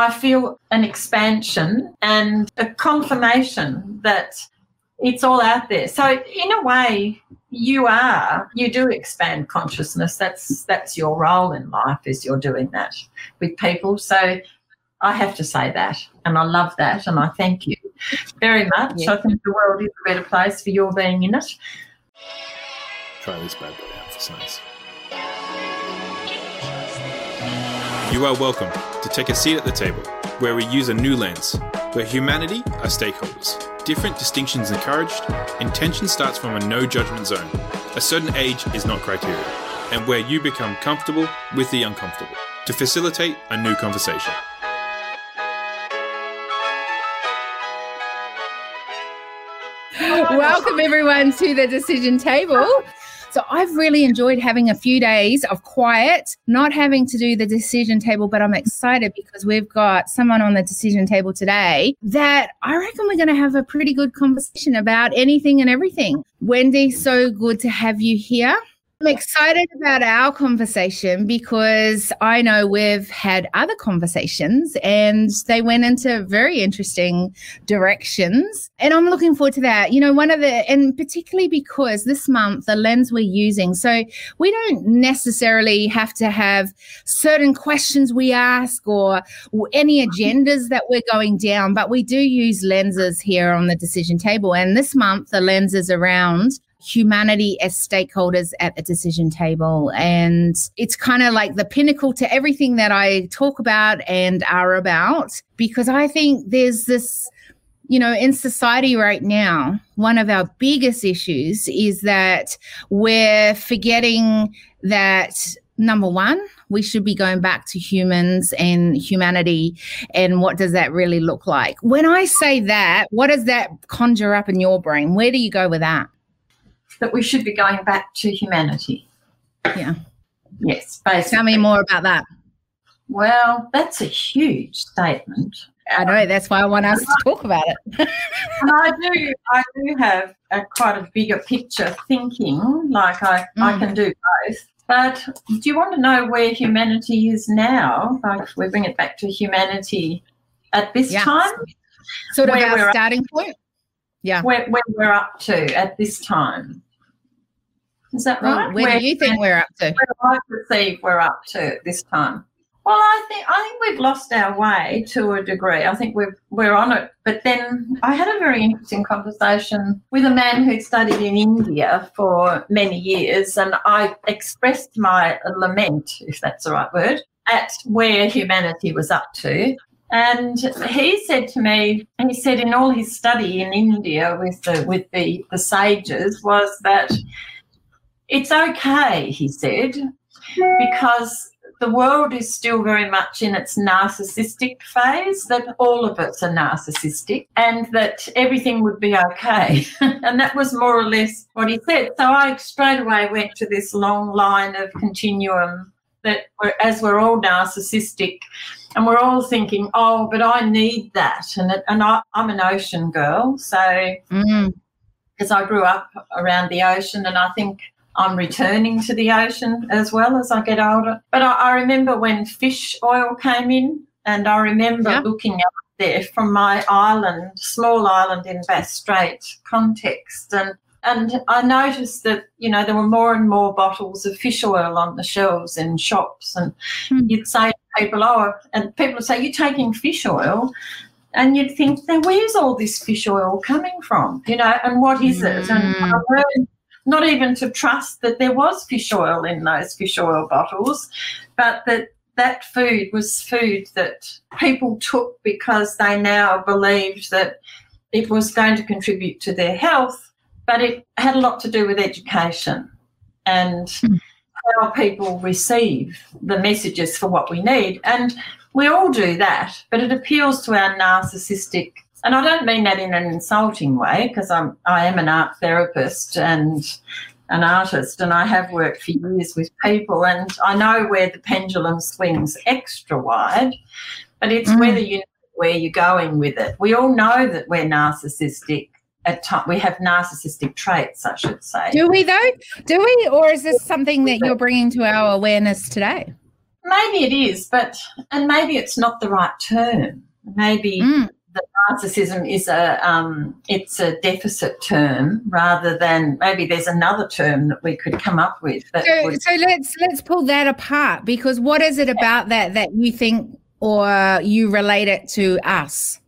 I feel an expansion and a confirmation that it's all out there. So in a way, you are you do expand consciousness. That's that's your role in life is you're doing that with people. So I have to say that, and I love that, and I thank you very much. Yeah. I think the world is a better place for your being in it. Try this bad boy out for size. You are welcome to take a seat at the table, where we use a new lens, where humanity are stakeholders. Different distinctions encouraged, intention starts from a no judgment zone. A certain age is not criteria, and where you become comfortable with the uncomfortable to facilitate a new conversation. Welcome, everyone, to the decision table. So I've really enjoyed having a few days of quiet, not having to do the decision table, but I'm excited because we've got someone on the decision table today that I reckon we're going to have a pretty good conversation about anything and everything. Wendy, so good to have you here. I'm excited about our conversation because I know we've had other conversations and they went into very interesting directions. And I'm looking forward to that. You know, one of the, and particularly because this month, the lens we're using, so we don't necessarily have to have certain questions we ask or any agendas that we're going down, but we do use lenses here on the decision table. And this month, the lens is around humanity as stakeholders at the decision table. And it's kind of like the pinnacle to everything that I talk about and are about, because I think there's this. You know, in society right now, one of our biggest issues is that we're forgetting that number one, we should be going back to humans and humanity and what does that really look like? When I say that, what does that conjure up in your brain? Where do you go with that? That we should be going back to humanity. Yeah. Yes, basically. Tell me more about that. Well, that's a huge statement. I know that's why I want us to talk about it. and I do, I do have a quite a bigger picture thinking. Like I, mm. I can do both. But do you want to know where humanity is now? Like we bring it back to humanity at this time. Sort of our starting point. Yeah. Where, where we're up to at this time. Is that right? Well, where, where, do you think we're up to? Where I perceive we're up to this time. Well, I think I think we've lost our way to a degree. I think we're we're on it. But then I had a very interesting conversation with a man who'd studied in India for many years, and I expressed my lament, if that's the right word, at where humanity was up to. And he said to me, he said in all his study in India with the with the, the sages was that it's okay, he said, because the world is still very much in its narcissistic phase, that all of us are narcissistic and that everything would be okay. and that was more or less what he said. So I straight away went to this long line of continuum that we're, as we're all narcissistic and we're all thinking, oh, but I need that. And, it, and I, am an ocean girl. So, because mm. I grew up around the ocean and I think I'm returning to the ocean as well as I get older. But I, I remember when fish oil came in, and I remember yeah. looking up there from my island, small island in Bass Strait context, and and I noticed that you know there were more and more bottles of fish oil on the shelves in shops, and mm. you'd say to people, "Oh," and people would say, "You're taking fish oil," and you'd think, "Now where's all this fish oil coming from?" You know, and what is mm. it? And I hmm. learned not even to trust that there was fish oil in those fish oil bottles, but that that food was food that people took because they now believed that it was going to contribute to their health, but it had a lot to do with education and mm. how people receive the messages for what we need. And we all do that, but it appeals to our narcissistic and I don't mean that in an insulting way because I'm I am an art therapist and an artist and I have worked for years with people and I know where the pendulum swings extra wide, but it's mm. whether you know where you're going with it. We all know that we're narcissistic at time we have narcissistic traits, I should say. Do we though? Do we, or is this something that you're bringing to our awareness today? maybe it is, but and maybe it's not the right term. Maybe Mm. the narcissism is a um, it's a deficit term rather than maybe there's another term that we could come up with. That So, would, so let's let's pull that apart because what is it about that that you think or you relate it to us?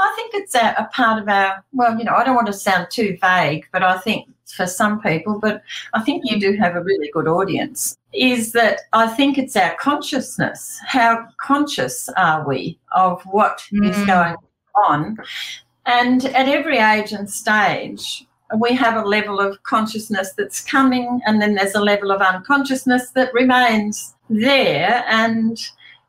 I think it's a, a part of our. Well, you know, I don't want to sound too vague, but I think for some people, but I think you do have a really good audience. Is that I think it's our consciousness. How conscious are we of what is Mm. going on? And at every age and stage, we have a level of consciousness that's coming, and then there's a level of unconsciousness that remains there. And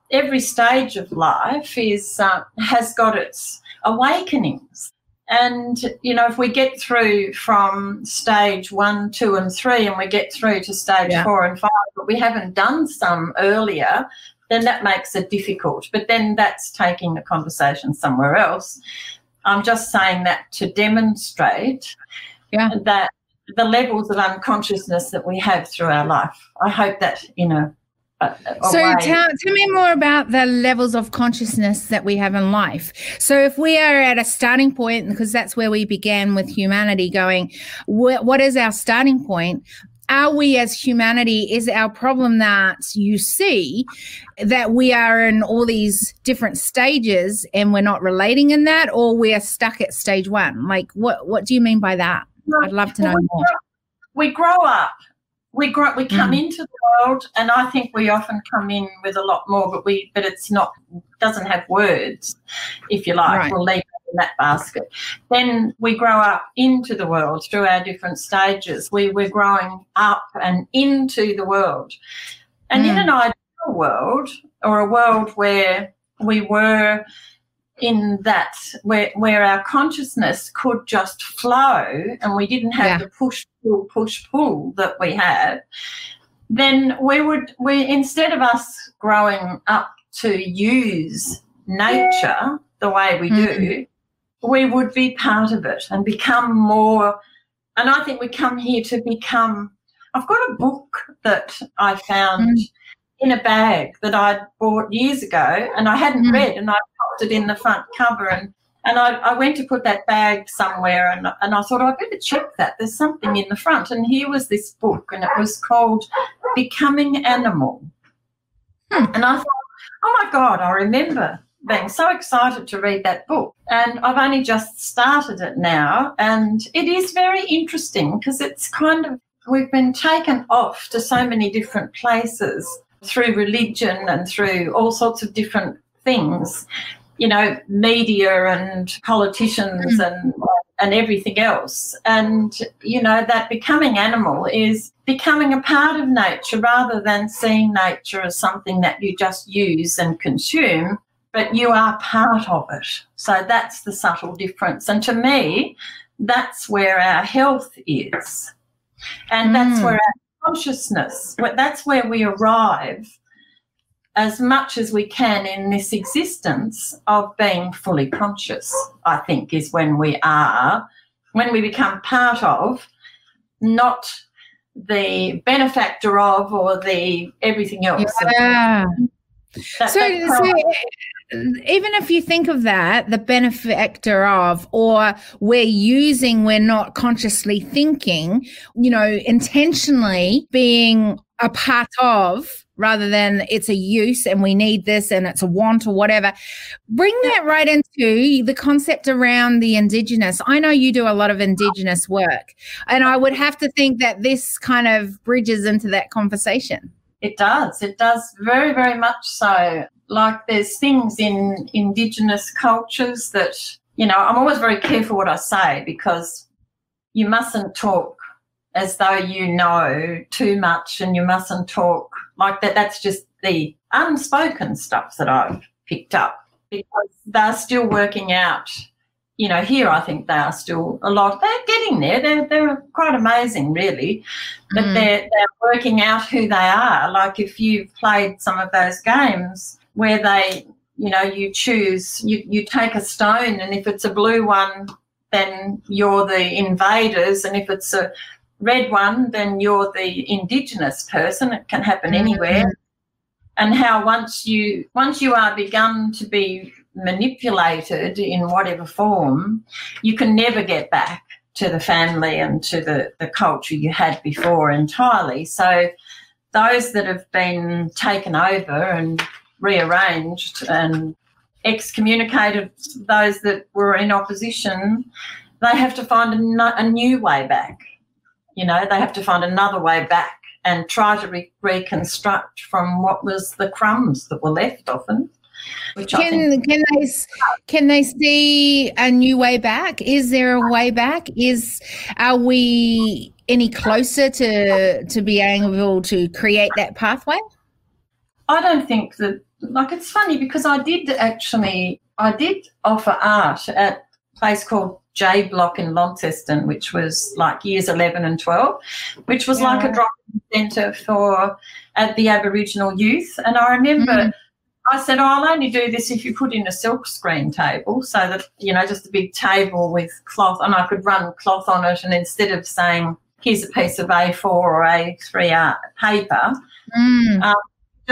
every stage of life is uh, has got its awakenings. And, you know, if we get through from stage one, two, and three, and we get through to stage Yeah. four and five, but we haven't done some earlier, then that makes it difficult. But then that's taking the conversation somewhere else. I'm just saying that to demonstrate Yeah. that the levels of unconsciousness that we have through our life. I hope that, you know, a, a So tell, tell me more about the levels of consciousness that we have in life. So if we are at a starting point, because that's where we began with humanity, going, wh- what is our starting point? Are we as humanity, is our problem that you see that we are in all these different stages and we're not relating in that, or we are stuck at stage one? Like, what, what do you mean by that? I'd love to know more. We grow up. We grow. We come Mm. into the world, and I think we often come in with a lot more, but we, but it's not doesn't have words, if you like. Right. We'll leave it in that basket. Then we grow up into the world through our different stages. We we're growing up and into the world, and in Mm. an ideal world or a world where we were in that where where our consciousness could just flow and we didn't have Yeah. the push pull push pull that we have then we would we instead of us growing up to use nature the way we do we would be part of it and become more and i think we come here to become i've got a book that i found Mm. in a bag that i'd bought years ago and i hadn't Mm. read and i popped it in the front cover and and I, I went to put that bag somewhere and, and I thought, I better check that. There's something in the front. And here was this book, and it was called Becoming Animal. Hmm. And I thought, oh my God, I remember being so excited to read that book. And I've only just started it now. And it is very interesting because it's kind of, we've been taken off to so many different places through religion and through all sorts of different things you know, media and politicians and and everything else. And you know, that becoming animal is becoming a part of nature rather than seeing nature as something that you just use and consume, but you are part of it. So that's the subtle difference. And to me, that's where our health is. And that's Mm. where our consciousness, that's where we arrive as much as we can in this existence of being fully conscious, I think, is when we are, when we become part of, not the benefactor of or the everything else. Yeah. That- so, even if you think of that, the benefactor of, or we're using, we're not consciously thinking, you know, intentionally being a part of rather than it's a use and we need this and it's a want or whatever. Bring that right into the concept around the Indigenous. I know you do a lot of Indigenous work, and I would have to think that this kind of bridges into that conversation. It does. It does very, very much so. Like there's things in Indigenous cultures that, you know, I'm always very careful what I say because you mustn't talk as though you know too much and you mustn't talk like that. That's just the unspoken stuff that I've picked up because they're still working out. You know, here I think they are still a lot. They're getting there. They're, they're quite amazing, really but Mm. they're, they're working out who they are. Like if you've played some of those games where they, you know, you choose, you, you take a stone, and if it's a blue one, then you're the invaders, and if it's a red one, then you're the indigenous person. It can happen anywhere. Mm-hmm. and how once you once you are begun to be manipulated in whatever form, you can never get back to the family and to the, the culture you had before entirely. So those that have been taken over and rearranged and excommunicated those that were in opposition, they have to find a, a new way back. You know, they have to find another way back and try to re- reconstruct from what was the crumbs that were left often. can can they can they see a new way back? Is there a way back? Is are we any closer to to being able to create that pathway? I don't think that. Like it's funny because I did actually I did offer art at place called J Block in Launceston, which was like years 11 and 12, which was yeah. like a drop centre for at the Aboriginal youth. And I remember mm-hmm. I said, oh, I'll only do this if you put in a silk screen table so that, you know, just a big table with cloth and I could run cloth on it. And instead of saying, here's a piece of A4 or A3 art paper, mm. um,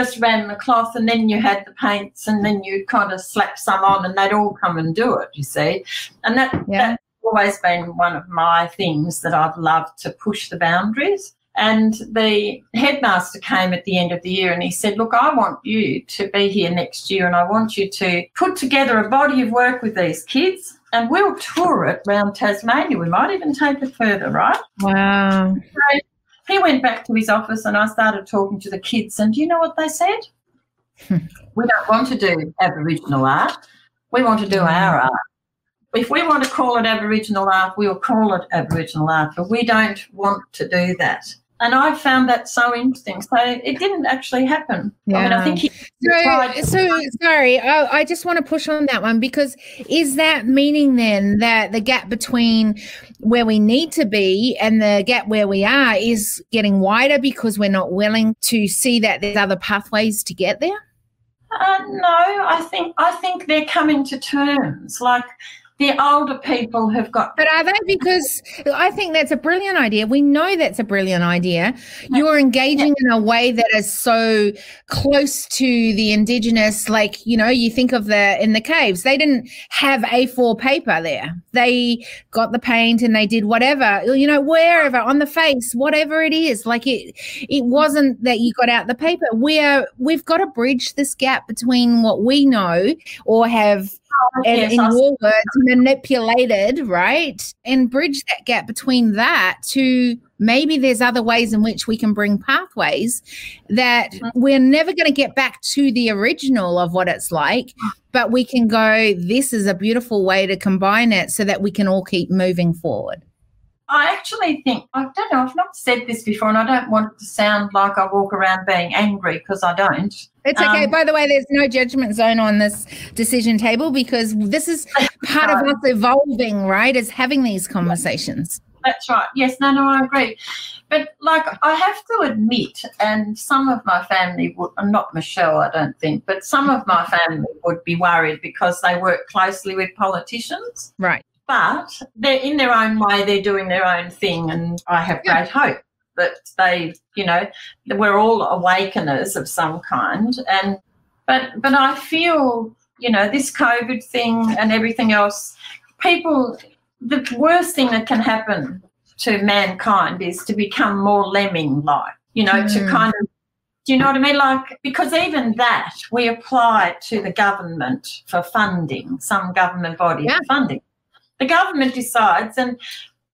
just ran the cloth and then you had the paints and then you kind of slap some on and they'd all come and do it, you see. And that, yeah. that's always been one of my things that I've loved to push the boundaries. And the headmaster came at the end of the year and he said, Look, I want you to be here next year and I want you to put together a body of work with these kids and we'll tour it around Tasmania. We might even take it further, right? Wow. So he went back to his office and I started talking to the kids. And do you know what they said? Hmm. we don't want to do Aboriginal art. We want to do our art. If we want to call it Aboriginal art, we'll call it Aboriginal art, but we don't want to do that and I found that so interesting. So it didn't actually happen. Yeah. I mean, I think he. So, so sorry, I, I, just want to push on that one because is that meaning then that the gap between where we need to be and the gap where we are is getting wider because we're not willing to see that there's other pathways to get there? Uh, no, I think I think they're coming to terms. Like the older people have got. But are they? Because I think that's a brilliant idea. We know that's a brilliant idea. You're engaging in a way that is so close to the indigenous. Like you know, you think of the in the caves. They didn't have A4 paper there. They got the paint and they did whatever. You know, wherever on the face, whatever it is. Like it, it wasn't that you got out the paper. We're we've got to bridge this gap between what we know or have and yes, in your words, manipulated, right? And bridge that gap between that to maybe there's other ways in which we can bring pathways that mm-hmm. we're never going to get back to the original of what it's like, but we can go, this is a beautiful way to combine it so that we can all keep moving forward. I actually think, I don't know, I've not said this before, and I don't want to sound like I walk around being angry because I don't. It's okay. Um, By the way, there's no judgment zone on this decision table because this is part of us evolving, right? Is having these conversations. That's right. Yes, no, no, I agree. But like, I have to admit, and some of my family would, not Michelle, I don't think, but some of my family would be worried because they work closely with politicians. Right but they're in their own way, they're doing their own thing, and I have great hope that they, you know, we're all awakeners of some kind. And but but I feel, you know, this COVID thing and everything else, people, the worst thing that can happen to mankind is to become more lemming-like, you know, mm. to kind of do you know what I mean? Like, because even that we apply to the government for funding, some government body yeah. for funding the government decides. And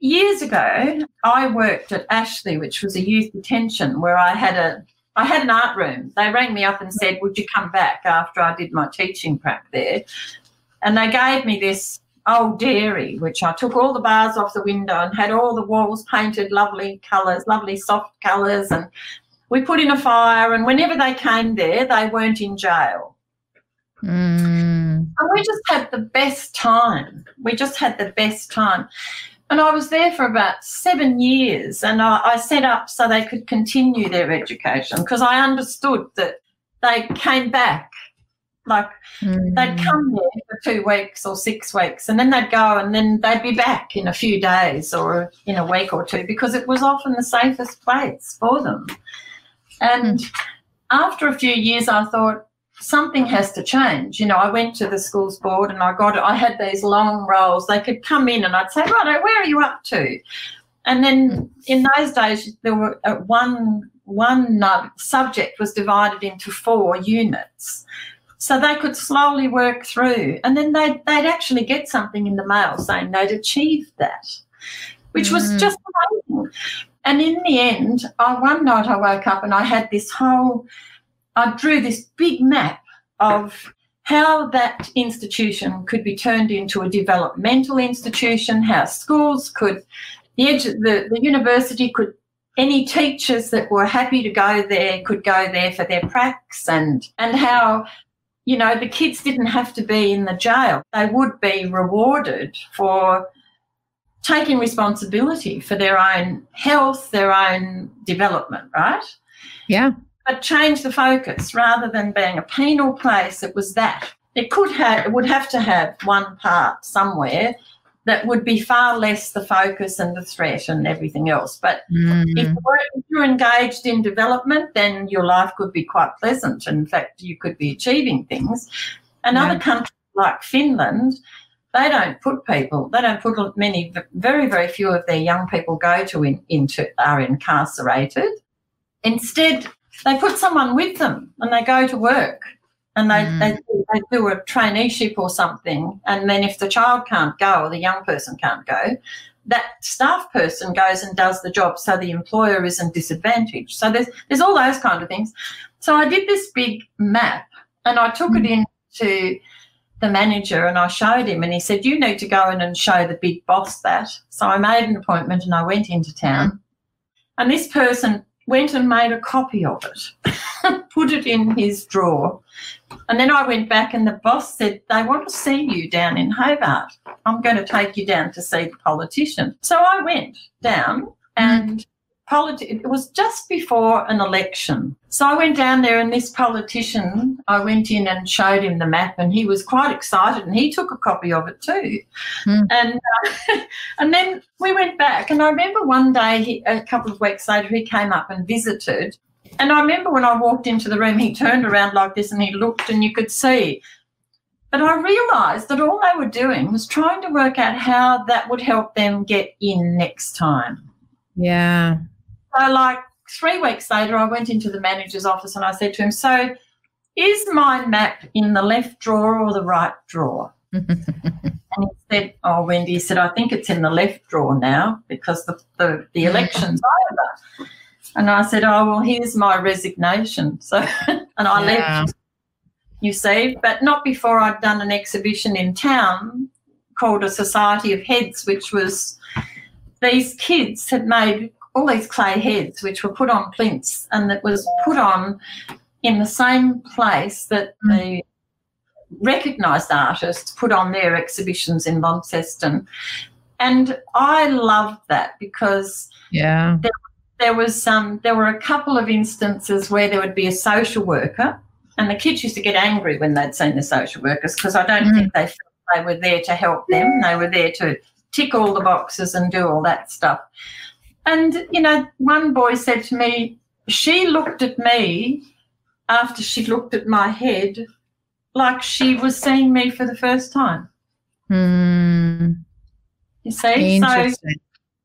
years ago, I worked at Ashley, which was a youth detention where I had a I had an art room. They rang me up and said, Would you come back after I did my teaching prep there? And they gave me this old dairy, which I took all the bars off the window and had all the walls painted lovely colours, lovely soft colours. And we put in a fire. And whenever they came there, they weren't in jail. Mm. And we just had the best time. We just had the best time. And I was there for about seven years and I, I set up so they could continue their education because I understood that they came back. Like mm. they'd come there for two weeks or six weeks and then they'd go and then they'd be back in a few days or in a week or two because it was often the safest place for them. And mm after a few years, I thought something has to change. You know, I went to the schools board and I got I had these long rolls. They could come in and I'd say, right, where are you up to? And then in those days, there were uh, one one uh, subject was divided into four units. So they could slowly work through, and then they'd, they'd actually get something in the mail saying they'd achieved that, which was Mm. just amazing. And in the end, I, one night I woke up and I had this whole, I drew this big map of how that institution could be turned into a developmental institution, how schools could, the, edu- the, the university could, any teachers that were happy to go there could go there for their pracs and, and how, you know, the kids didn't have to be in the jail. They would be rewarded for taking responsibility for their own health, their own development, right? Yeah. But change the focus rather than being a penal place. It was that it could have, it would have to have one part somewhere that would be far less the focus and the threat and everything else. But Mm. if you were- if you're engaged in development, then your life could be quite pleasant. In fact, you could be achieving things. And Yeah. other countries like Finland, they don't put people, they don't put many, very, very few of their young people go to in, into are incarcerated. Instead, they put someone with them and they go to work and they, Mm. they, do- they do a traineeship or something. And then if the child can't go or the young person can't go, that staff person goes and does the job so the employer isn't disadvantaged. So there's there's all those kind of things. So I did this big map and I took it in to the manager and I showed him and he said, You need to go in and show the big boss that. So I made an appointment and I went into town. And this person went and made a copy of it, put it in his drawer. And then I went back and the boss said, They want to see you down in Hobart. I'm going to take you down to see the politician. So I went down and mm. Politi- it was just before an election. So I went down there and this politician, I went in and showed him the map and he was quite excited and he took a copy of it too. Hmm. And uh, and then we went back and I remember one day, he, a couple of weeks later, he came up and visited. And I remember when I walked into the room, he turned around like this and he looked and you could see but I realised that all they were doing was trying to work out how that would help them get in next time. Yeah. So, like three weeks later, I went into the manager's office and I said to him, So, is my map in the left drawer or the right drawer? And he said, Oh, Wendy, he said, I think it's in the left drawer now because the, the, the election's over. And I said, Oh, well, here's my resignation. So, and I Yeah. left, you see, but not before I'd done an exhibition in town called A Society of Heads, which was these kids had made all these clay heads, which were put on plinths, and that was put on in the same place that the recognised artists put on their exhibitions in Launceston. And I loved that because Yeah. there was some there were a couple of instances where there would be a social worker and the kids used to get angry when they'd seen the social workers because I don't Mm. think they felt they were there to help them. They were there to tick all the boxes and do all that stuff. And you know, one boy said to me, she looked at me after she looked at my head like she was seeing me for the first time. Hmm. You see? Interesting.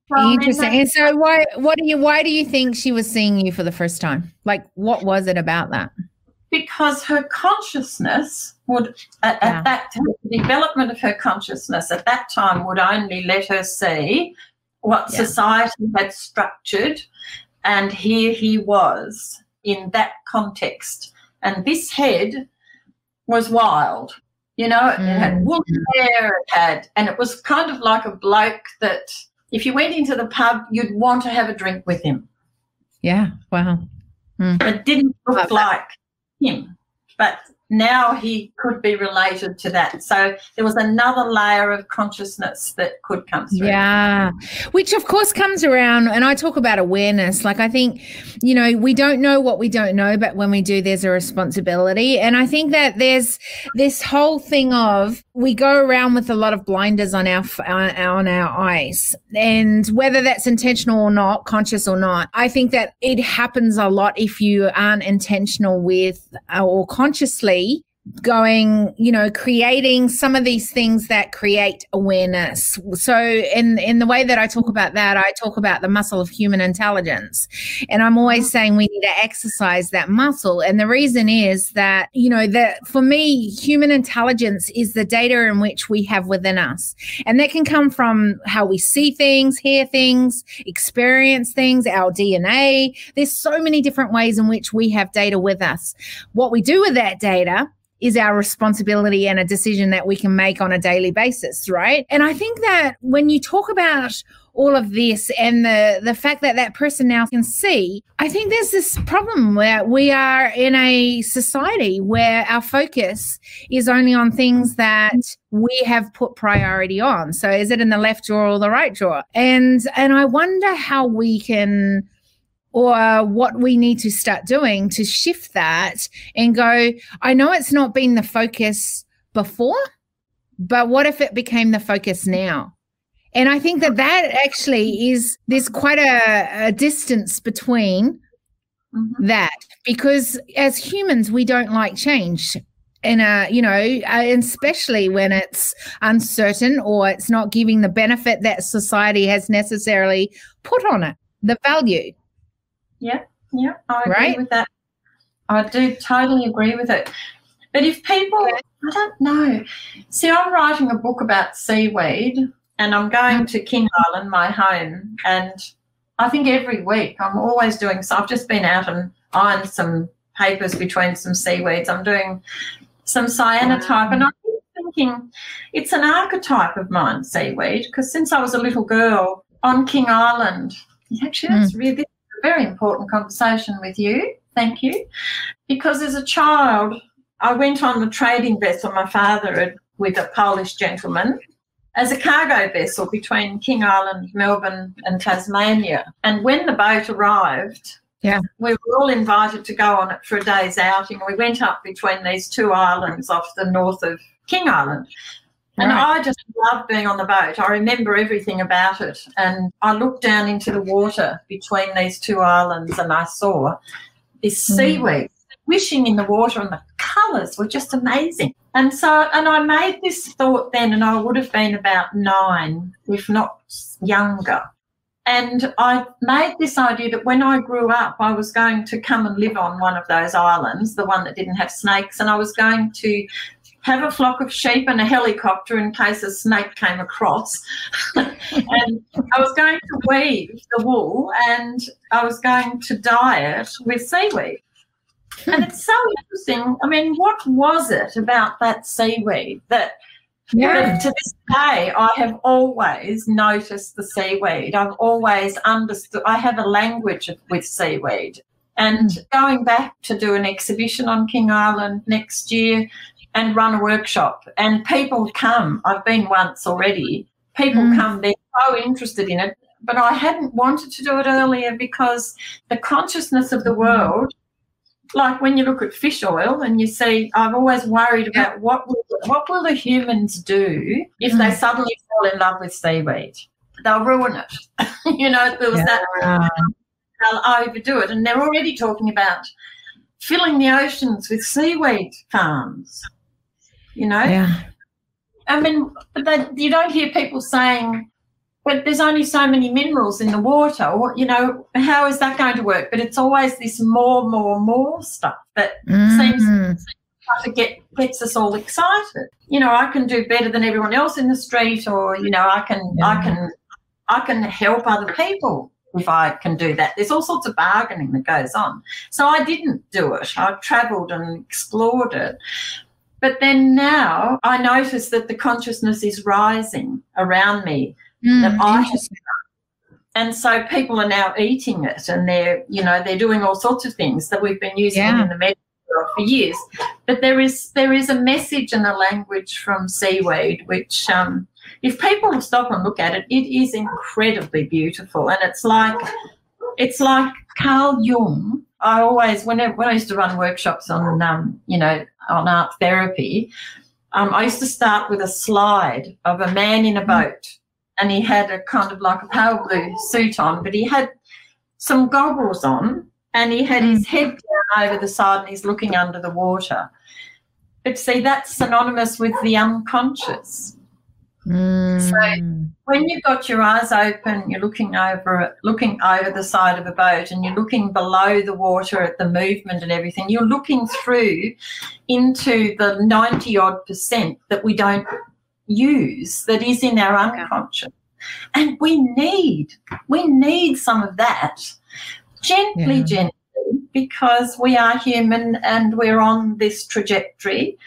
So, I mean, Interesting. And so why what do you why do you think she was seeing you for the first time? Like what was it about that? because her consciousness would at, Yeah. at that the development of her consciousness at that time would only let her see what Yeah. society had structured and here he was in that context and this head was wild you know it had Mm. woolly hair it had and it was kind of like a bloke that if you went into the pub you'd want to have a drink with him Yeah. Wow. it didn't look like him. But now he could be related to that. So there was another layer of consciousness that could come through. Yeah, which of course comes around, and I talk about awareness. Like I think, you know, we don't know what we don't know, but when we do, there's a responsibility. And I think that there's this whole thing of we go around with a lot of blinders on our uh, on our eyes, and whether that's intentional or not, conscious or not, I think that it happens a lot if you aren't intentional with uh, or consciously free going you know creating some of these things that create awareness. So in in the way that i talk about that i talk about the muscle of human intelligence. And i'm always mm-hmm. saying we need to exercise that muscle. And the reason is that you know that for me human intelligence is the data in which we have within us. And that can come from how we see things hear things experience things our dna there's so many different ways in which we have data with us. What we do with that data is our responsibility and a decision that we can make on a daily basis, right? And I think that when you talk about all of this and the the fact that that person now can see i think there's this problem where we are in a society where our focus is only on things that we have put priority on so is it in the left drawer or the right drawer and and i wonder how we can or what we need to start doing to shift that and go, I know it's not been the focus before, but what if it became the focus now? And I think that that actually is, there's quite a, a distance between mm-hmm. that because as humans, we don't like change. And, uh, you know, uh, especially when it's uncertain or it's not giving the benefit that society has necessarily put on it, the value. Yeah, yeah, I agree right? with that. I do totally agree with it. But if people, I don't know. See, I'm writing a book about seaweed and I'm going to King Island, my home, and I think every week I'm always doing so. I've just been out and ironed some papers between some seaweeds. I'm doing some cyanotype, and I'm thinking it's an archetype of mine, seaweed, because since I was a little girl on King Island, actually, that's mm. really very important conversation with you. Thank you. Because as a child, I went on the trading vessel my father had with a Polish gentleman as a cargo vessel between King Island, Melbourne, and Tasmania. And when the boat arrived, yeah. We were all invited to go on it for a day's outing. We went up between these two islands off the north of King Island. And right. I just loved being on the boat. I remember everything about it. And I looked down into the water between these two islands and I saw this mm. seaweed wishing in the water and the colours were just amazing. And so, and I made this thought then, and I would have been about nine, if not younger. And I made this idea that when I grew up, I was going to come and live on one of those islands, the one that didn't have snakes, and I was going to have a flock of sheep and a helicopter in case a snake came across. and I was going to weave the wool and I was going to dye it with seaweed. and it's so interesting. I mean, what was it about that seaweed that yeah. to this day I have always noticed the seaweed? I've always understood, I have a language with seaweed. And mm. going back to do an exhibition on King Island next year, and run a workshop. And people come. I've been once already. People mm. come. They're so interested in it. But I hadn't wanted to do it earlier because the consciousness of the world, like when you look at fish oil and you see, I've always worried about what will, what will the humans do if mm. they suddenly fall in love with seaweed? They'll ruin it. you know, there was yeah. that. They'll overdo it, and they're already talking about filling the oceans with seaweed farms you know? Yeah. I mean, but they, you don't hear people saying, but there's only so many minerals in the water. Or, you know, how is that going to work? But it's always this more, more, more stuff that mm. seems to get gets us all excited. You know, I can do better than everyone else in the street, or you know, I can, yeah. I can, I can help other people if I can do that. There's all sorts of bargaining that goes on. So I didn't do it. I travelled and explored it. But then now I notice that the consciousness is rising around me. Mm, that I and so people are now eating it and they're, you know, they're doing all sorts of things that we've been using yeah. in the medical world for years. But there is there is a message and a language from seaweed which um, if people stop and look at it, it is incredibly beautiful. And it's like it's like Carl Jung. I always when I, when I used to run workshops on um, you know on art therapy, um, I used to start with a slide of a man in a boat, and he had a kind of like a pale blue suit on, but he had some goggles on, and he had his head down over the side, and he's looking under the water. But see, that's synonymous with the unconscious. So mm. when you've got your eyes open, you're looking over looking over the side of a boat and you're looking below the water at the movement and everything, you're looking through into the 90 odd percent that we don't use that is in our unconscious. And we need, we need some of that gently, Yeah. gently, because we are human and we're on this trajectory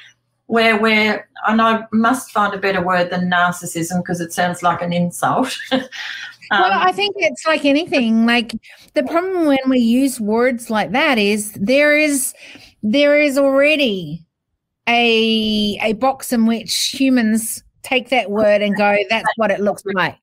where we're, and I must find a better word than narcissism because it sounds like an insult. Um, well, I think it's like anything. Like the problem when we use words like that is there is there is already a a box in which humans take that word and go, that's what it looks like.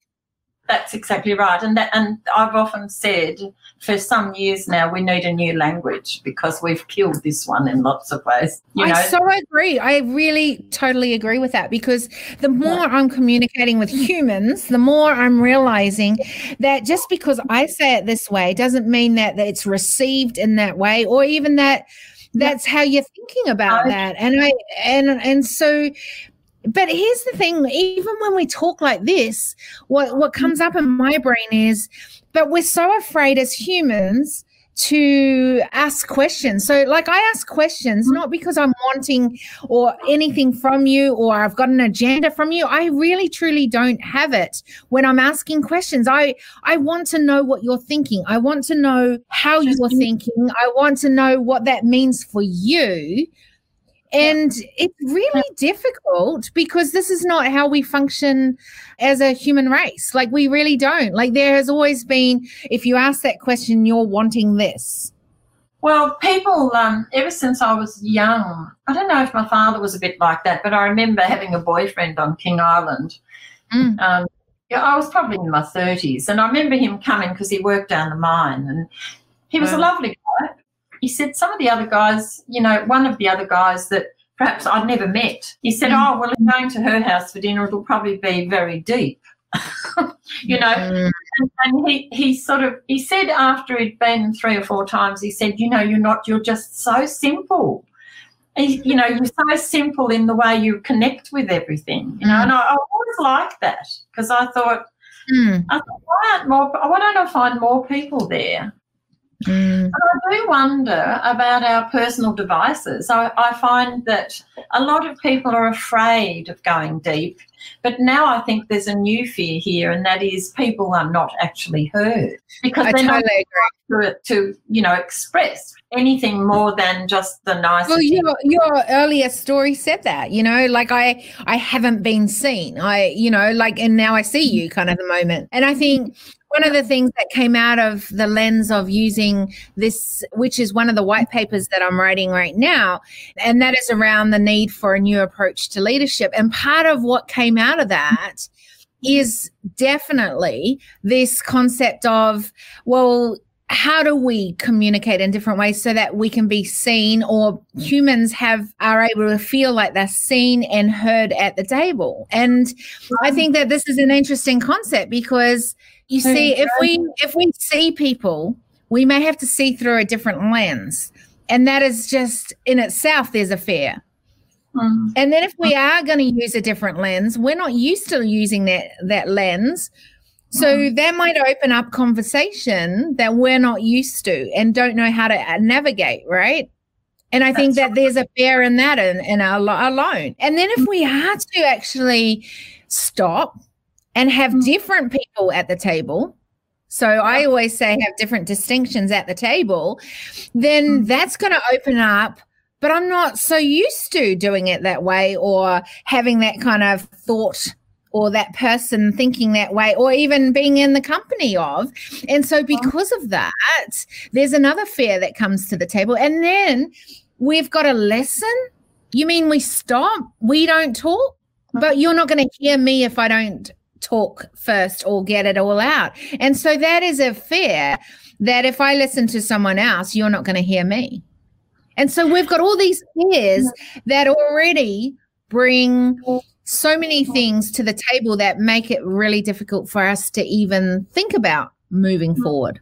That's exactly right, and that, and I've often said for some years now we need a new language because we've killed this one in lots of ways. You know, I so agree. I really totally agree with that because the more I'm communicating with humans, the more I'm realizing that just because I say it this way doesn't mean that, that it's received in that way or even that that's how you're thinking about that. And I and and so but here's the thing even when we talk like this what what comes up in my brain is but we're so afraid as humans to ask questions. So, like, I ask questions not because I'm wanting or anything from you or I've got an agenda from you. I really, truly don't have it when I'm asking questions. I I want to know what you're thinking. I want to know how you're thinking. I want to know what that means for you. And it's really difficult because this is not how we function as a human race. Like, we really don't. Like, there has always been, if you ask that question, you're wanting this. Well, people, um, ever since I was young, I don't know if my father was a bit like that, but I remember having a boyfriend on King Island. Mm. Um, yeah, I was probably in my 30s, and I remember him coming because he worked down the mine, and he was a lovely guy. He said some of the other guys, you know, one of the other guys that perhaps I'd never met, he said, Mm. Oh, well, if going to her house for dinner, it'll probably be very deep. you know, Mm. and, and he, he sort of he said after he'd been three or four times he said you know you're not you're just so simple you know you're so simple in the way you connect with everything you know and I, I always liked that because I thought Mm. I thought why aren't more why don't I find more people there Mm. but I do wonder about our personal devices. I, I find that a lot of people are afraid of going deep, but now I think there's a new fear here, and that is people are not actually heard because I they're not totally agree. to, to you know express anything more than just the nice. Well, your your earlier story said that, you know, like I I haven't been seen. I, you know, like and now I see you kind of the moment. And I think one of the things that came out of the lens of using this, which is one of the white papers that I'm writing right now, and that is around the need for a new approach to leadership. And part of what came out of that is definitely this concept of, well, how do we communicate in different ways so that we can be seen or humans have are able to feel like they're seen and heard at the table and i think that this is an interesting concept because you see if we if we see people we may have to see through a different lens and that is just in itself there's a fear Mm. and then if we are going to use a different lens, we're not used to using that that lens. So that might open up conversation that we're not used to and don't know how to uh, navigate, right? And I think That's that there's a fear in that in, in our alone. And then if we are to actually stop and have Mm. different people at the table, so I always say have different distinctions at the table, then Mm. that's going to open up but I'm not so used to doing it that way or having that kind of thought or that person thinking that way or even being in the company of. And so, because of that, there's another fear that comes to the table. And then we've got a lesson. You mean we stop? We don't talk? But you're not going to hear me if I don't talk first or get it all out. And so that is a fear that if I listen to someone else, you're not going to hear me. And so we've got all these fears that already bring so many things to the table that make it really difficult for us to even think about moving forward.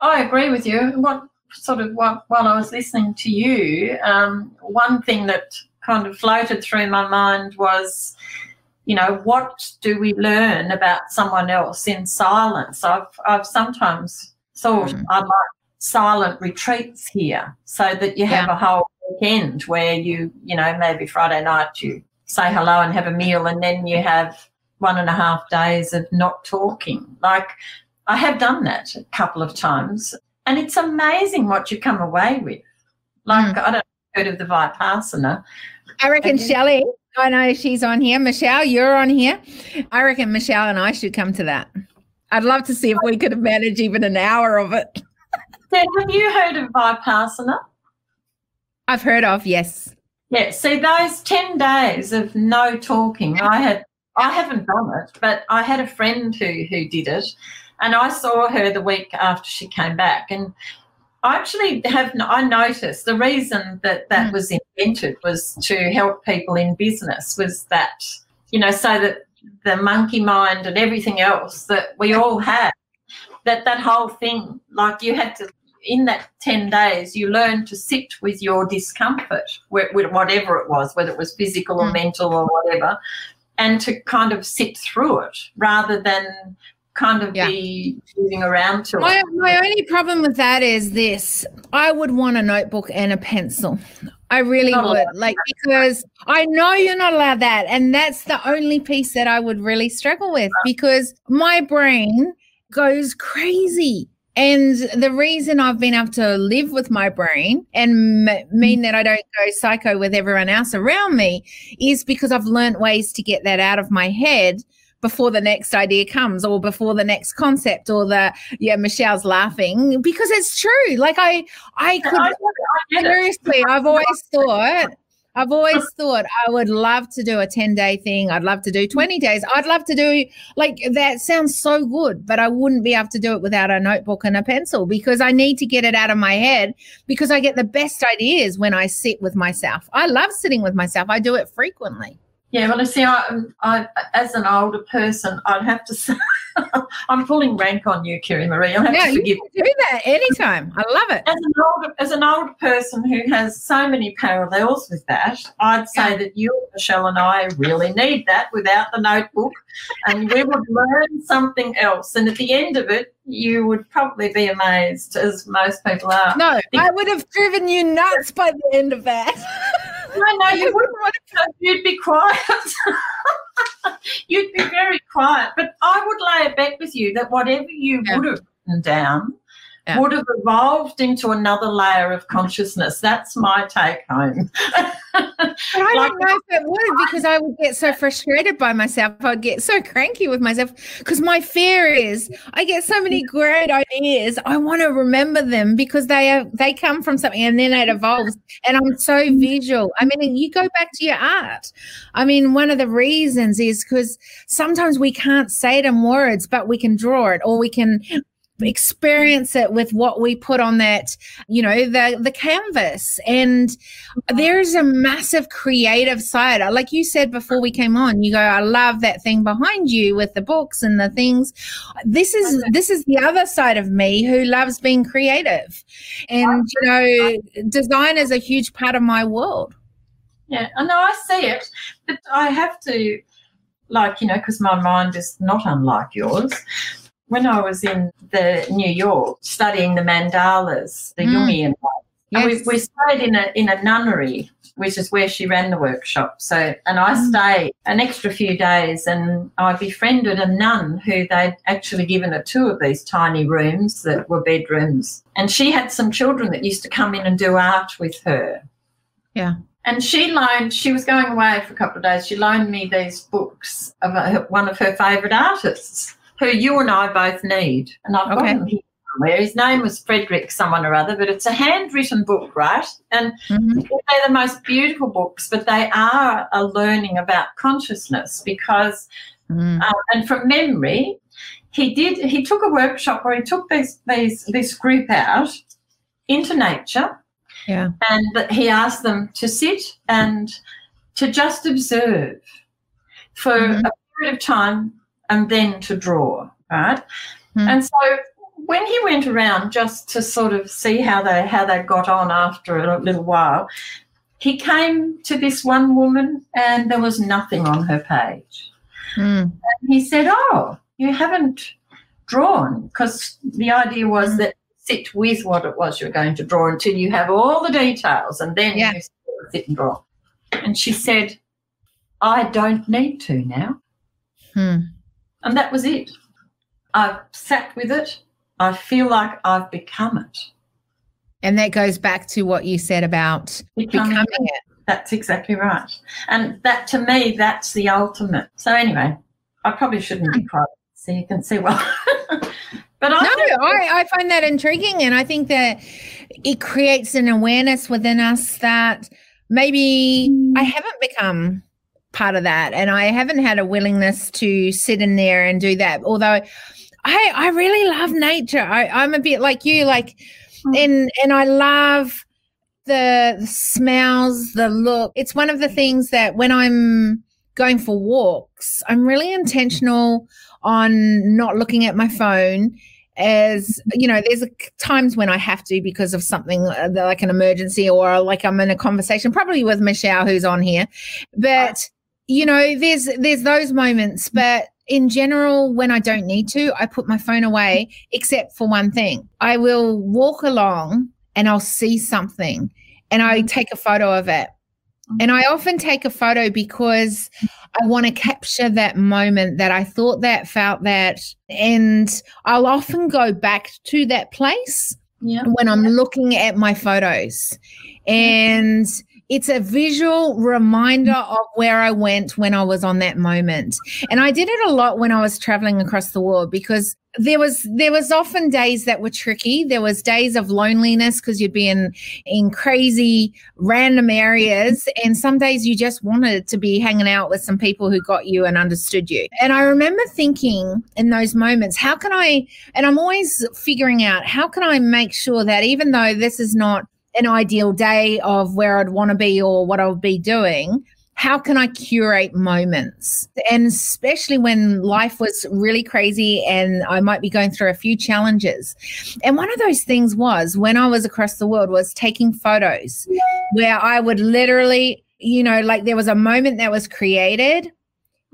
I agree with you. What sort of while, while I was listening to you, um, one thing that kind of floated through my mind was, you know, what do we learn about someone else in silence? I've I've sometimes thought mm. I like silent retreats here, so that you have yeah. a whole weekend where you, you know, maybe Friday night you say hello and have a meal, and then you have one and a half days of not talking. Like I have done that a couple of times, and it's amazing what you come away with. Like mm. I don't know, heard of the Vipassana. I reckon Shelley. I know she's on here. Michelle, you're on here. I reckon Michelle and I should come to that. I'd love to see if we could manage even an hour of it. have you heard of Vipassana? I've heard of, yes. Yeah, see those 10 days of no talking. I had I haven't done it, but I had a friend who who did it and I saw her the week after she came back and I actually have I noticed the reason that that mm. was invented was to help people in business was that you know so that the monkey mind and everything else that we all have that that whole thing like you had to in that 10 days, you learn to sit with your discomfort, whatever it was, whether it was physical or mm. mental or whatever, and to kind of sit through it rather than kind of yeah. be moving around to my, it. My only problem with that is this I would want a notebook and a pencil. I really would. Like, because I know you're not allowed that. And that's the only piece that I would really struggle with because my brain goes crazy. And the reason I've been able to live with my brain and m- mean that I don't go psycho with everyone else around me is because I've learned ways to get that out of my head before the next idea comes or before the next concept or the yeah michelle's laughing because it's true like i i could I, I seriously i've always thought I've always thought I would love to do a 10 day thing. I'd love to do 20 days. I'd love to do like that sounds so good, but I wouldn't be able to do it without a notebook and a pencil because I need to get it out of my head because I get the best ideas when I sit with myself. I love sitting with myself. I do it frequently. Yeah, well, I see, I, I, as an older person, I'd have to say, I'm pulling rank on you, Kiri Maree. I'll have yeah, to forgive you. Can do that anytime. I love it. As an older, as an older person who has so many parallels with that, I'd say yeah. that you, Michelle, and I really need that without the notebook, and we would learn something else. And at the end of it, you would probably be amazed, as most people are. No, I would have driven you nuts by the end of that. no, no, you wouldn't want to. You'd be quiet. You'd be very quiet. But I would lay a bet with you that whatever you yeah. would have written down yeah. would have evolved into another layer of consciousness. That's my take home. but I like, don't know if it would because I would get so frustrated by myself. I'd get so cranky with myself because my fear is I get so many great ideas. I want to remember them because they are they come from something and then it evolves. And I'm so visual. I mean, you go back to your art. I mean, one of the reasons is because sometimes we can't say it in words, but we can draw it or we can experience it with what we put on that you know the the canvas. And there's a massive creative side. Like you said before we came on you go i love that thing behind you with the books and the things. This is this is the other side of me who loves being creative. And you know design is a huge part of my world. Yeah i know i see it but i have to like you know because my mind is not unlike yours when I was in the New York studying the mandalas, the mm. Jungian ones, yes. we, we stayed in a in a nunnery, which is where she ran the workshop. So, and I mm. stayed an extra few days, and I befriended a nun who they'd actually given her two of these tiny rooms that were bedrooms, and she had some children that used to come in and do art with her. Yeah. And she loaned, she was going away for a couple of days. She loaned me these books of a, one of her favourite artists who you and I both need. And I've okay. got here. somewhere. His name was Frederick, someone or other, but it's a handwritten book, right? And Mhm. they're the most beautiful books, but they are a learning about consciousness because, Mm. uh, and from memory, he did. He took a workshop where he took these these this group out into nature, Yeah. and he asked them to sit and to just observe for Mhm. a period of time and then to draw, right? Mhm. And so when he went around just to sort of see how they how they got on after a little while, he came to this one woman and there was nothing on her page. Mm. And he said, "Oh, you haven't drawn," because the idea was Mm. that sit with what it was you're going to draw until you have all the details, and then Yeah. you sit and draw. And she said, "I don't need to now," Mm. And that was it. I've sat with it. I feel like I've become it. And that goes back to what you said about Becoming, becoming it. That's exactly right. And that to me, that's the ultimate. So anyway, I probably shouldn't be hmm. quiet so you can see well. but I No, I, I find that intriguing. And I think that it creates an awareness within us that maybe I hmm. haven't become part of that. And I haven't had a willingness to sit in there and do that. Although I, I really love nature. I, I'm a bit like you, like, Mm. and, and I love the, the smells, the look. It's one of the things that when I'm going for walks, I'm really intentional on not looking at my phone as you know there's times when i have to because of something uh, like an emergency or like i'm in a conversation probably with michelle who's on here but you know there's there's those moments mm. but in general when i don't need to i put my phone away except for one thing i will walk along and i'll see something and i mm. take a photo of it mm. and i often take a photo because I want to capture that moment that I thought that, felt that. And I'll often go back to that place yeah. when I'm looking at my photos. And it's a visual reminder mm. of where I went when I was on that moment. And I did it a lot when I was traveling across the world because there was there was often days that were tricky. There was days of loneliness because you'd be in in crazy random areas mm-hmm. and some days you just wanted to be hanging out with some people who got you and understood you. And I remember thinking in those moments, how can I and I'm always figuring out how can I make sure that even though this is not an ideal day of where I'd want to be or what I would be doing, how can I curate moments? And especially when life was really crazy and I might be going through a few challenges. And one of those things was when I was across the world was taking photos where I would literally, you know, like there was a moment that was created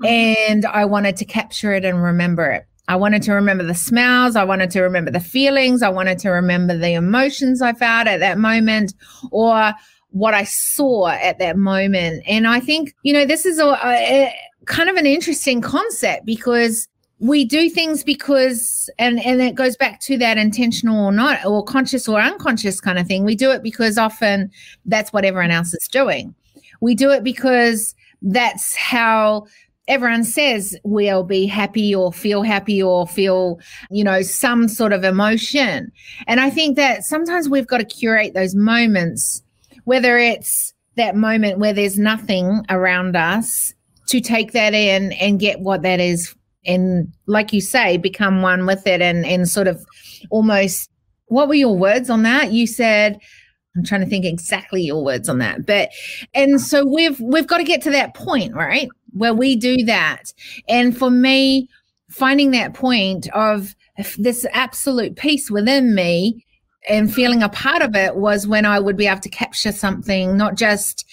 mm-hmm. and I wanted to capture it and remember it. I wanted to remember the smells. I wanted to remember the feelings. I wanted to remember the emotions I felt at that moment or what I saw at that moment. And I think, you know, this is a, a kind of an interesting concept because we do things because and and it goes back to that intentional or not or conscious or unconscious kind of thing we do it because often that's what everyone else is doing we do it because that's how everyone says we'll be happy or feel happy or feel you know some sort of emotion. And i think that sometimes we've got to curate those moments whether it's that moment where there's nothing around us to take that in and get what that is and like you say become one with it and and sort of almost what were your words on that? You said i'm trying to think exactly your words on that but and so we've we've got to get to that point right where we do that and for me finding that point of this absolute peace within me and feeling a part of it was when i would be able to capture something not just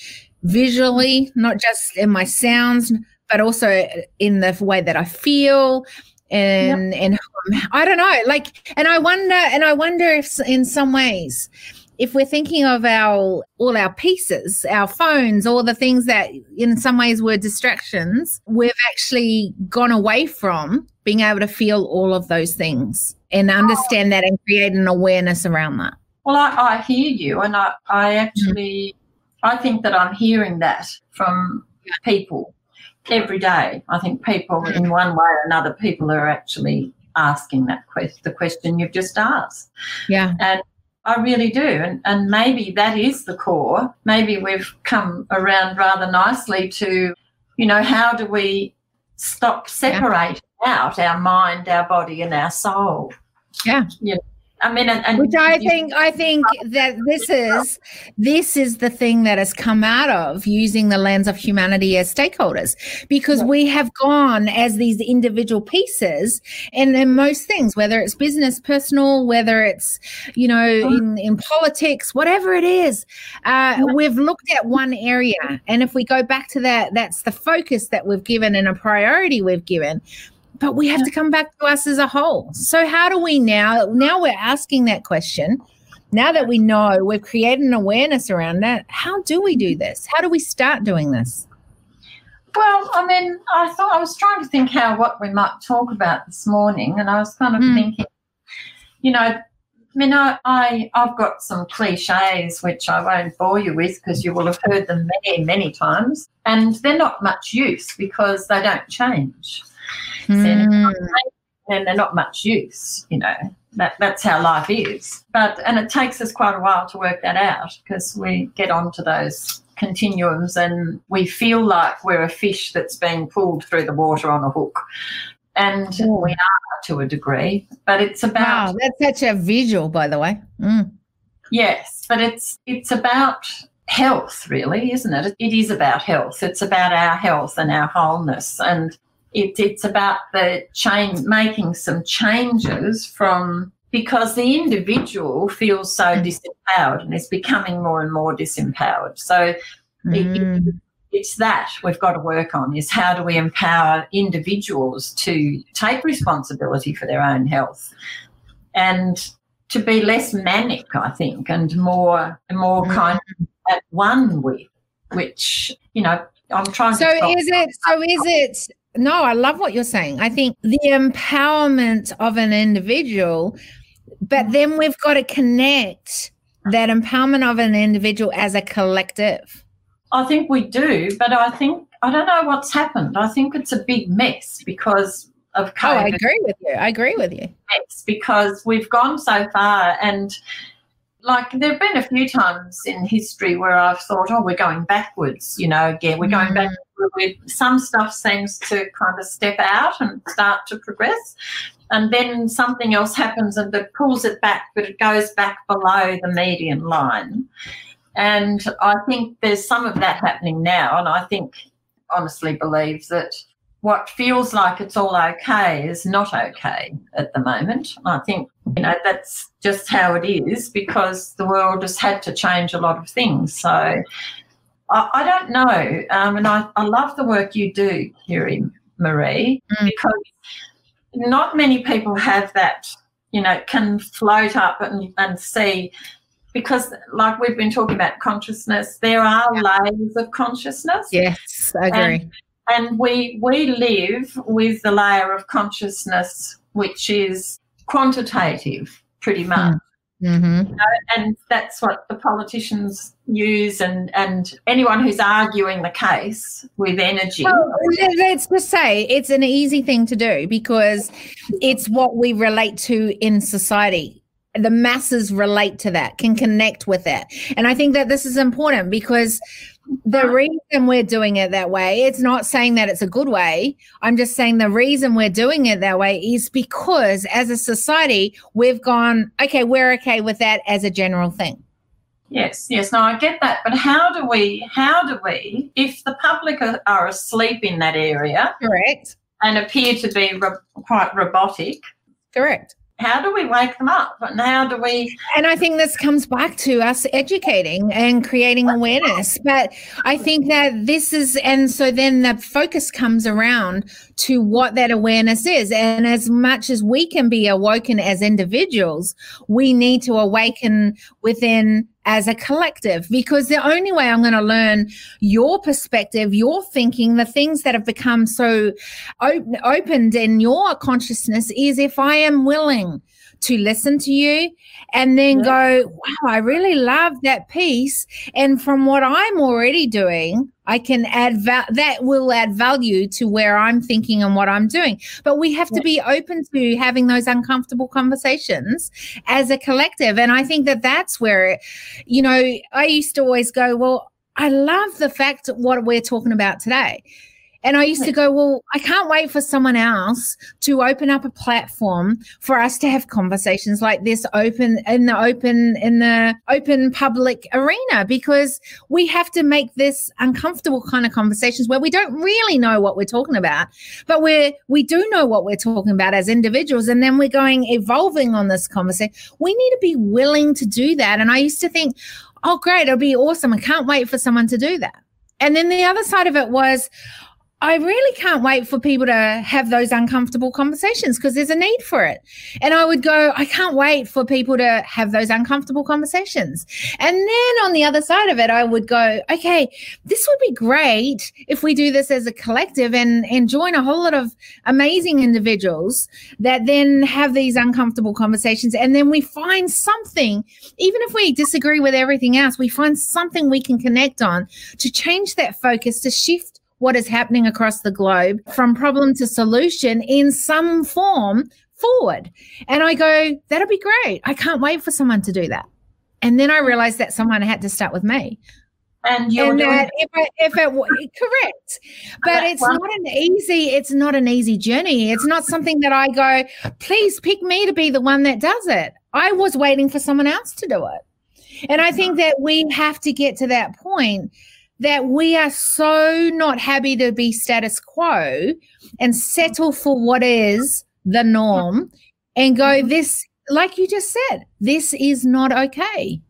visually not just in my sounds but also in the way that I feel and yep. and um, I don't know like and I wonder and I wonder if in some ways if we're thinking of our all our pieces our phones all the things that in some ways were distractions we've actually gone away from being able to feel all of those things and understand that and create an awareness around that well I, I hear you and I, I actually mm-hmm. I think that I'm hearing that from people every day. I think people, in one way or another, people are actually asking that question, the question you've just asked. Yeah. And I really do. And, and maybe that is the core. Maybe we've come around rather nicely to, you know, how do we stop separating yeah. out our mind, our body, and our soul? Yeah. You know, I mean, and, and which I think I think that this is this is the thing that has come out of using the lens of humanity as stakeholders, because yeah. we have gone as these individual pieces, and in most things, whether it's business, personal, whether it's you know in in politics, whatever it is, uh, we've looked at one area, and if we go back to that, that's the focus that we've given and a priority we've given but we have to come back to us as a whole. So how do we now now we're asking that question. Now that we know we've created an awareness around that, how do we do this? How do we start doing this? Well, I mean, I thought I was trying to think how what we might talk about this morning, and I was kind of mm. thinking, you know, I mean, I, I I've got some cliches which I won't bore you with because you will have heard them many many times, and they're not much use because they don't change. Mm. And they're not much use, you know. That, that's how life is. But and it takes us quite a while to work that out because we get onto those continuums and we feel like we're a fish that's being pulled through the water on a hook. And mm. we are to a degree, but it's about wow, that's such a visual, by the way. Mm. Yes, but it's it's about health, really, isn't it? It is about health. It's about our health and our wholeness. And it, it's about the change, making some changes from because the individual feels so mm. disempowered and is becoming more and more disempowered. So mm. it, it's that we've got to work on is how do we empower individuals to take responsibility for their own health and to be less manic, I think, and more more mm. kind of at one with, which you know I'm trying. So is it? So is it? No, I love what you're saying. I think the empowerment of an individual, but then we've got to connect that empowerment of an individual as a collective. I think we do, but I think I don't know what's happened. I think it's a big mess because of COVID. Oh, I agree with you. I agree with you. It's because we've gone so far and like there have been a few times in history where I've thought, oh, we're going backwards, you know, again, we're going mm. back. Some stuff seems to kind of step out and start to progress. And then something else happens and it pulls it back, but it goes back below the median line. And I think there's some of that happening now. And I think, honestly, believe that what feels like it's all okay is not okay at the moment. I think, you know, that's just how it is because the world has had to change a lot of things. So I, I don't know. Um, and I, I love the work you do, Kiri Maree, mm. because not many people have that, you know, can float up and, and see because like we've been talking about consciousness there are yeah. layers of consciousness yes i agree and and we we live with the layer of consciousness which is quantitative pretty hmm. much mm-hmm. you know, and that's what the politicians use and and anyone who's arguing the case with energy well, let's just say it's an easy thing to do because it's what we relate to in society the masses relate to that can connect with it and i think that this is important because the reason we're doing it that way, it's not saying that it's a good way. I'm just saying the reason we're doing it that way is because as a society, we've gone, okay, we're okay with that as a general thing. Yes, yes, no, I get that. But how do we, how do we, if the public are, are asleep in that area, correct, and appear to be ro- quite robotic, correct, how do we wake them up? And how do we and i think this comes back to us educating and creating awareness. But i think that this is and so then the focus comes around to what that awareness is. And as much as we can be awoken as individuals we need to awaken within as a collective because the only way I'm going to learn your perspective, your thinking, the things that have become so op- opened in your consciousness is if I am willing to listen to you and then go, wow, I really love that piece. And from what I'm already doing, I can add va- that will add value to where I'm thinking and what I'm doing. But we have to be open to having those uncomfortable conversations as a collective. And I think that that's where, you know, I used to always go, well, I love the fact what we're talking about today. And I used to go, well, I can't wait for someone else to open up a platform for us to have conversations like this open in the open in the open public arena because we have to make this uncomfortable kind of conversations where we don't really know what we're talking about, but we're we do know what we're talking about as individuals, and then we're going evolving on this conversation. We need to be willing to do that. And I used to think, oh, great, it'll be awesome. I can't wait for someone to do that. And then the other side of it was, I really can't wait for people to have those uncomfortable conversations because there's a need for it. And I would go, I can't wait for people to have those uncomfortable conversations. And then on the other side of it, I would go, okay, this would be great if we do this as a collective and, and join a whole lot of amazing individuals that then have these uncomfortable conversations. And then we find something, even if we disagree with everything else, we find something we can connect on to change that focus, to shift what is happening across the globe from problem to solution in some form forward. And I go, that'll be great. I can't wait for someone to do that. And then I realized that someone had to start with me. And you're and doing that if it, if it correct, but it's one- not an easy. It's not an easy journey. It's not something that I go. Please pick me to be the one that does it. I was waiting for someone else to do it, and I think uh-huh. that we have to get to that point that we are so not happy to be status quo and settle for what is the norm and go mm-hmm. this like you just said this is not okay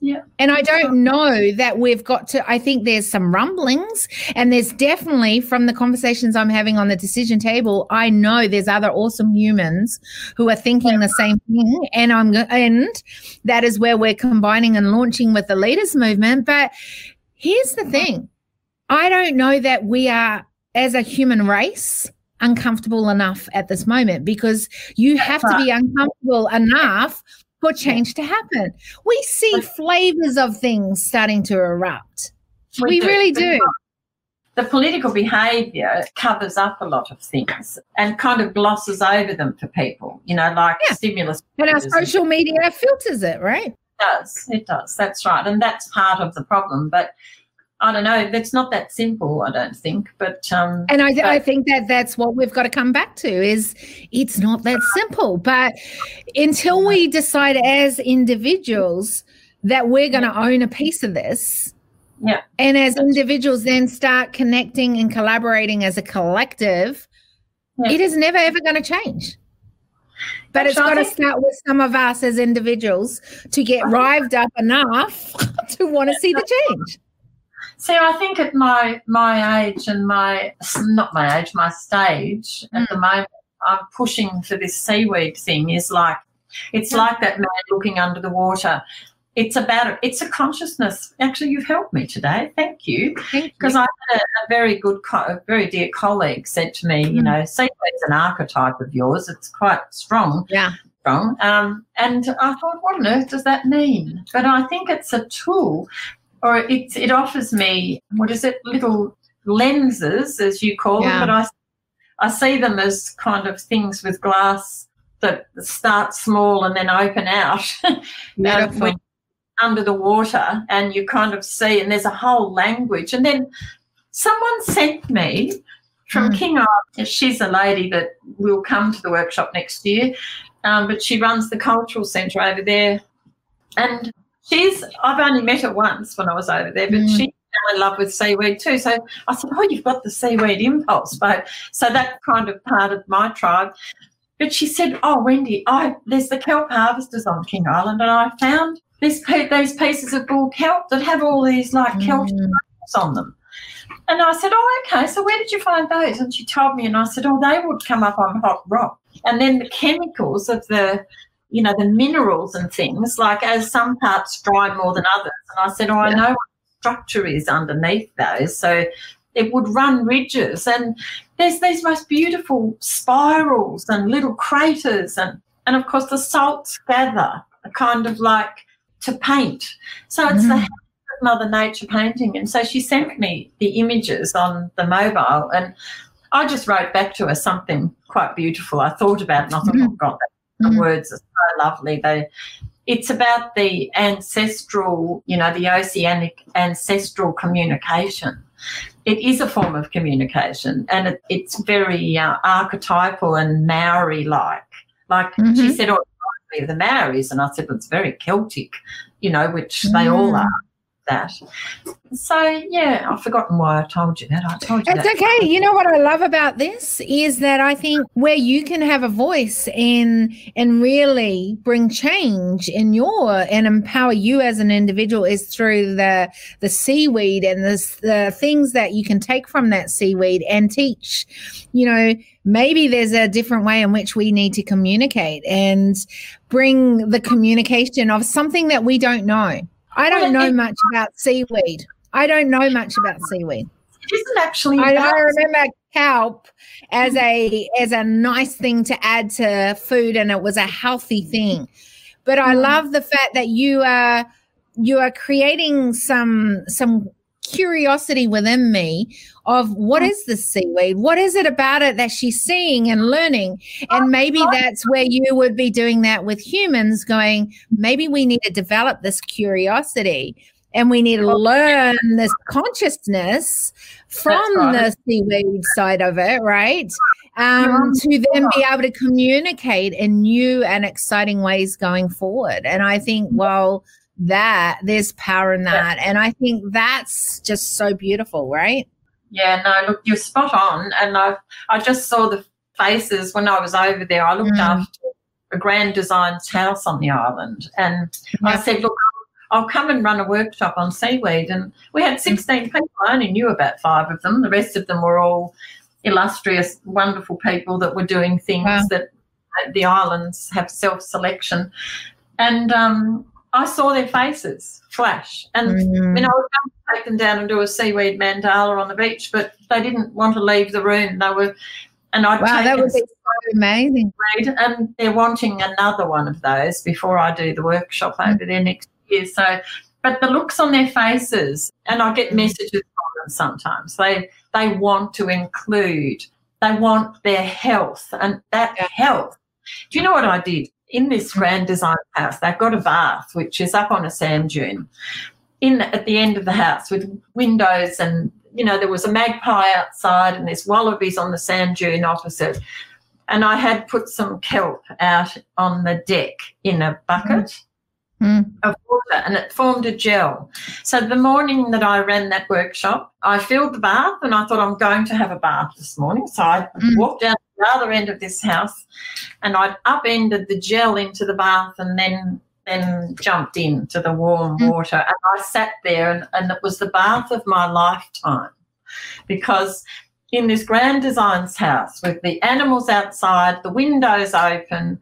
Yeah. and i don't know that we've got to i think there's some rumblings and there's definitely from the conversations i'm having on the decision table i know there's other awesome humans who are thinking the same thing and i'm and that is where we're combining and launching with the leaders movement but Here's the thing I don't know that we are, as a human race, uncomfortable enough at this moment because you have to be uncomfortable enough for change to happen. We see flavors of things starting to erupt. We, do. really do. The political behaviour covers up a lot of things and kind of glosses over them for people, you know, like Yeah. stimulus. And our social media filters it, right? It does. It does. That's right. And that's part of the problem. But I don't know. It's not that simple, I don't think. But um, And I, I think that that's what we've got to come back to is it's not that simple. But until we decide as individuals that we're going to own a piece of this, Yeah. and as individuals then start connecting and collaborating as a collective, Yeah. it is never ever going to change. But That's it's got to start with some of us as individuals to get rived up enough to want to see the change. see, I think at my my age and my not my age, my stage at mm. the moment, I'm pushing for this seaweed thing. Is like it's like that man looking under the water. It's about it's a consciousness. Actually, you've helped me today. Thank you. Thank you. Because I had a, a very good, co- a very dear colleague said to me, you Mm. know, seaweed's an archetype of yours. It's quite strong, Yeah. strong. Um, and I thought, what on earth does that mean? But I think it's a tool, or it it offers me what is it, little lenses, as you call Yeah. them. But I I see them as kind of things with glass that start small and then open out. um, Beautiful. Under the water and you kind of see and there's a whole language. And then someone sent me from Mm. king Island she's a lady that will come to the workshop next year um, but she runs the cultural centre over there. And she's i've only met her once when i was over there but Mm. she fell in love with seaweed too. So i said oh you've got the seaweed impulse but so that kind of part of my tribe. But she said, "Oh, Wendy, I there's the kelp harvesters on King Island, and I found these these pieces of bull kelp that have all these like kelp Mm. on them." And I said, "Oh, okay. So where did you find those?" And she told me, and I said, "Oh, they would come up on hot rock, and then the chemicals of the." You know, the minerals and things, like as some parts dry more than others. And I said, Oh, I Yeah. know what structure is underneath those. So it would run ridges and there's these most beautiful spirals and little craters and and of course the salts gather a kind of like to paint so it's the Mhm. hand Mother Nature painting. And so she sent me the images on the mobile and I just wrote back to her something quite beautiful. I thought about it and I thought, mm-hmm. oh God, the mm-hmm. words are so lovely. They it's about the ancestral, you know, the oceanic ancestral communication. It is a form of communication and it, it's very uh, archetypal and Maori like. Like mm-hmm. she said, oh, the Maoris, and I said, well, it's very Celtic, you know, which mm. they all mm. are that. So yeah, I've forgotten why I told you that. I told you it's that. okay. You know what I love about this is that I think where you can have a voice and and really bring change in your and empower you as an individual is through the the seaweed and the the things that you can take from that seaweed and teach. You know, maybe there's a different way in which we need to communicate and bring the communication of something that we don't know I don't know much about seaweed. I don't know much about seaweed. It isn't actually. I, I remember kelp as a as a nice thing to add to food, and it was a healthy thing. But I mm. love the fact that you are you are creating some some curiosity within me of what mm. the seaweed? What is it about it that she's seeing and learning? And maybe that's where you would be doing that with humans, going, maybe we need to develop this curiosity and we need to learn this consciousness from right. the seaweed side of it, right? Um, to then be able to communicate in new and exciting ways going forward. And I think, well, that there's power in that. And I think that's just so beautiful, right? Yeah, no, look, you're spot on. And I I just saw the faces when I was over there. I looked mm. after a Grand Designs house on the island. And yeah. I said, look, I'll come and run a workshop on seaweed. And we had 16 people. I only knew about five of them. The rest of them were all illustrious, wonderful people that were doing things wow. that the islands have self selection. And um, I saw their faces flash. And mm. I mean, I was going to take them down and do a seaweed mandala on the beach, but they didn't want to leave the room. They were, and I'd wow, that would be so amazing. And they're wanting another one of those before I do the workshop mm. over there next year. So, but the looks on their faces, and I get mm. messages from them sometimes. They they want to include. They want their health, and that yeah. health. Do you know what I did? In this grand design house, they've got a bath which is up on a sand dune in at the end of the house with windows and you know there was a magpie outside and there's wallabies on the sand dune opposite and i had put some kelp out on the deck in a bucket mm. of water and it formed a gel so the morning that i ran that workshop i filled the bath and i thought i'm going to have a bath this morning so i mm. walked down the other end of this house and I'd upended the gel into the bath and then then jumped into the warm mm. water and I sat there and, and it was the bath of my lifetime because in this grand designs house with the animals outside, the windows open,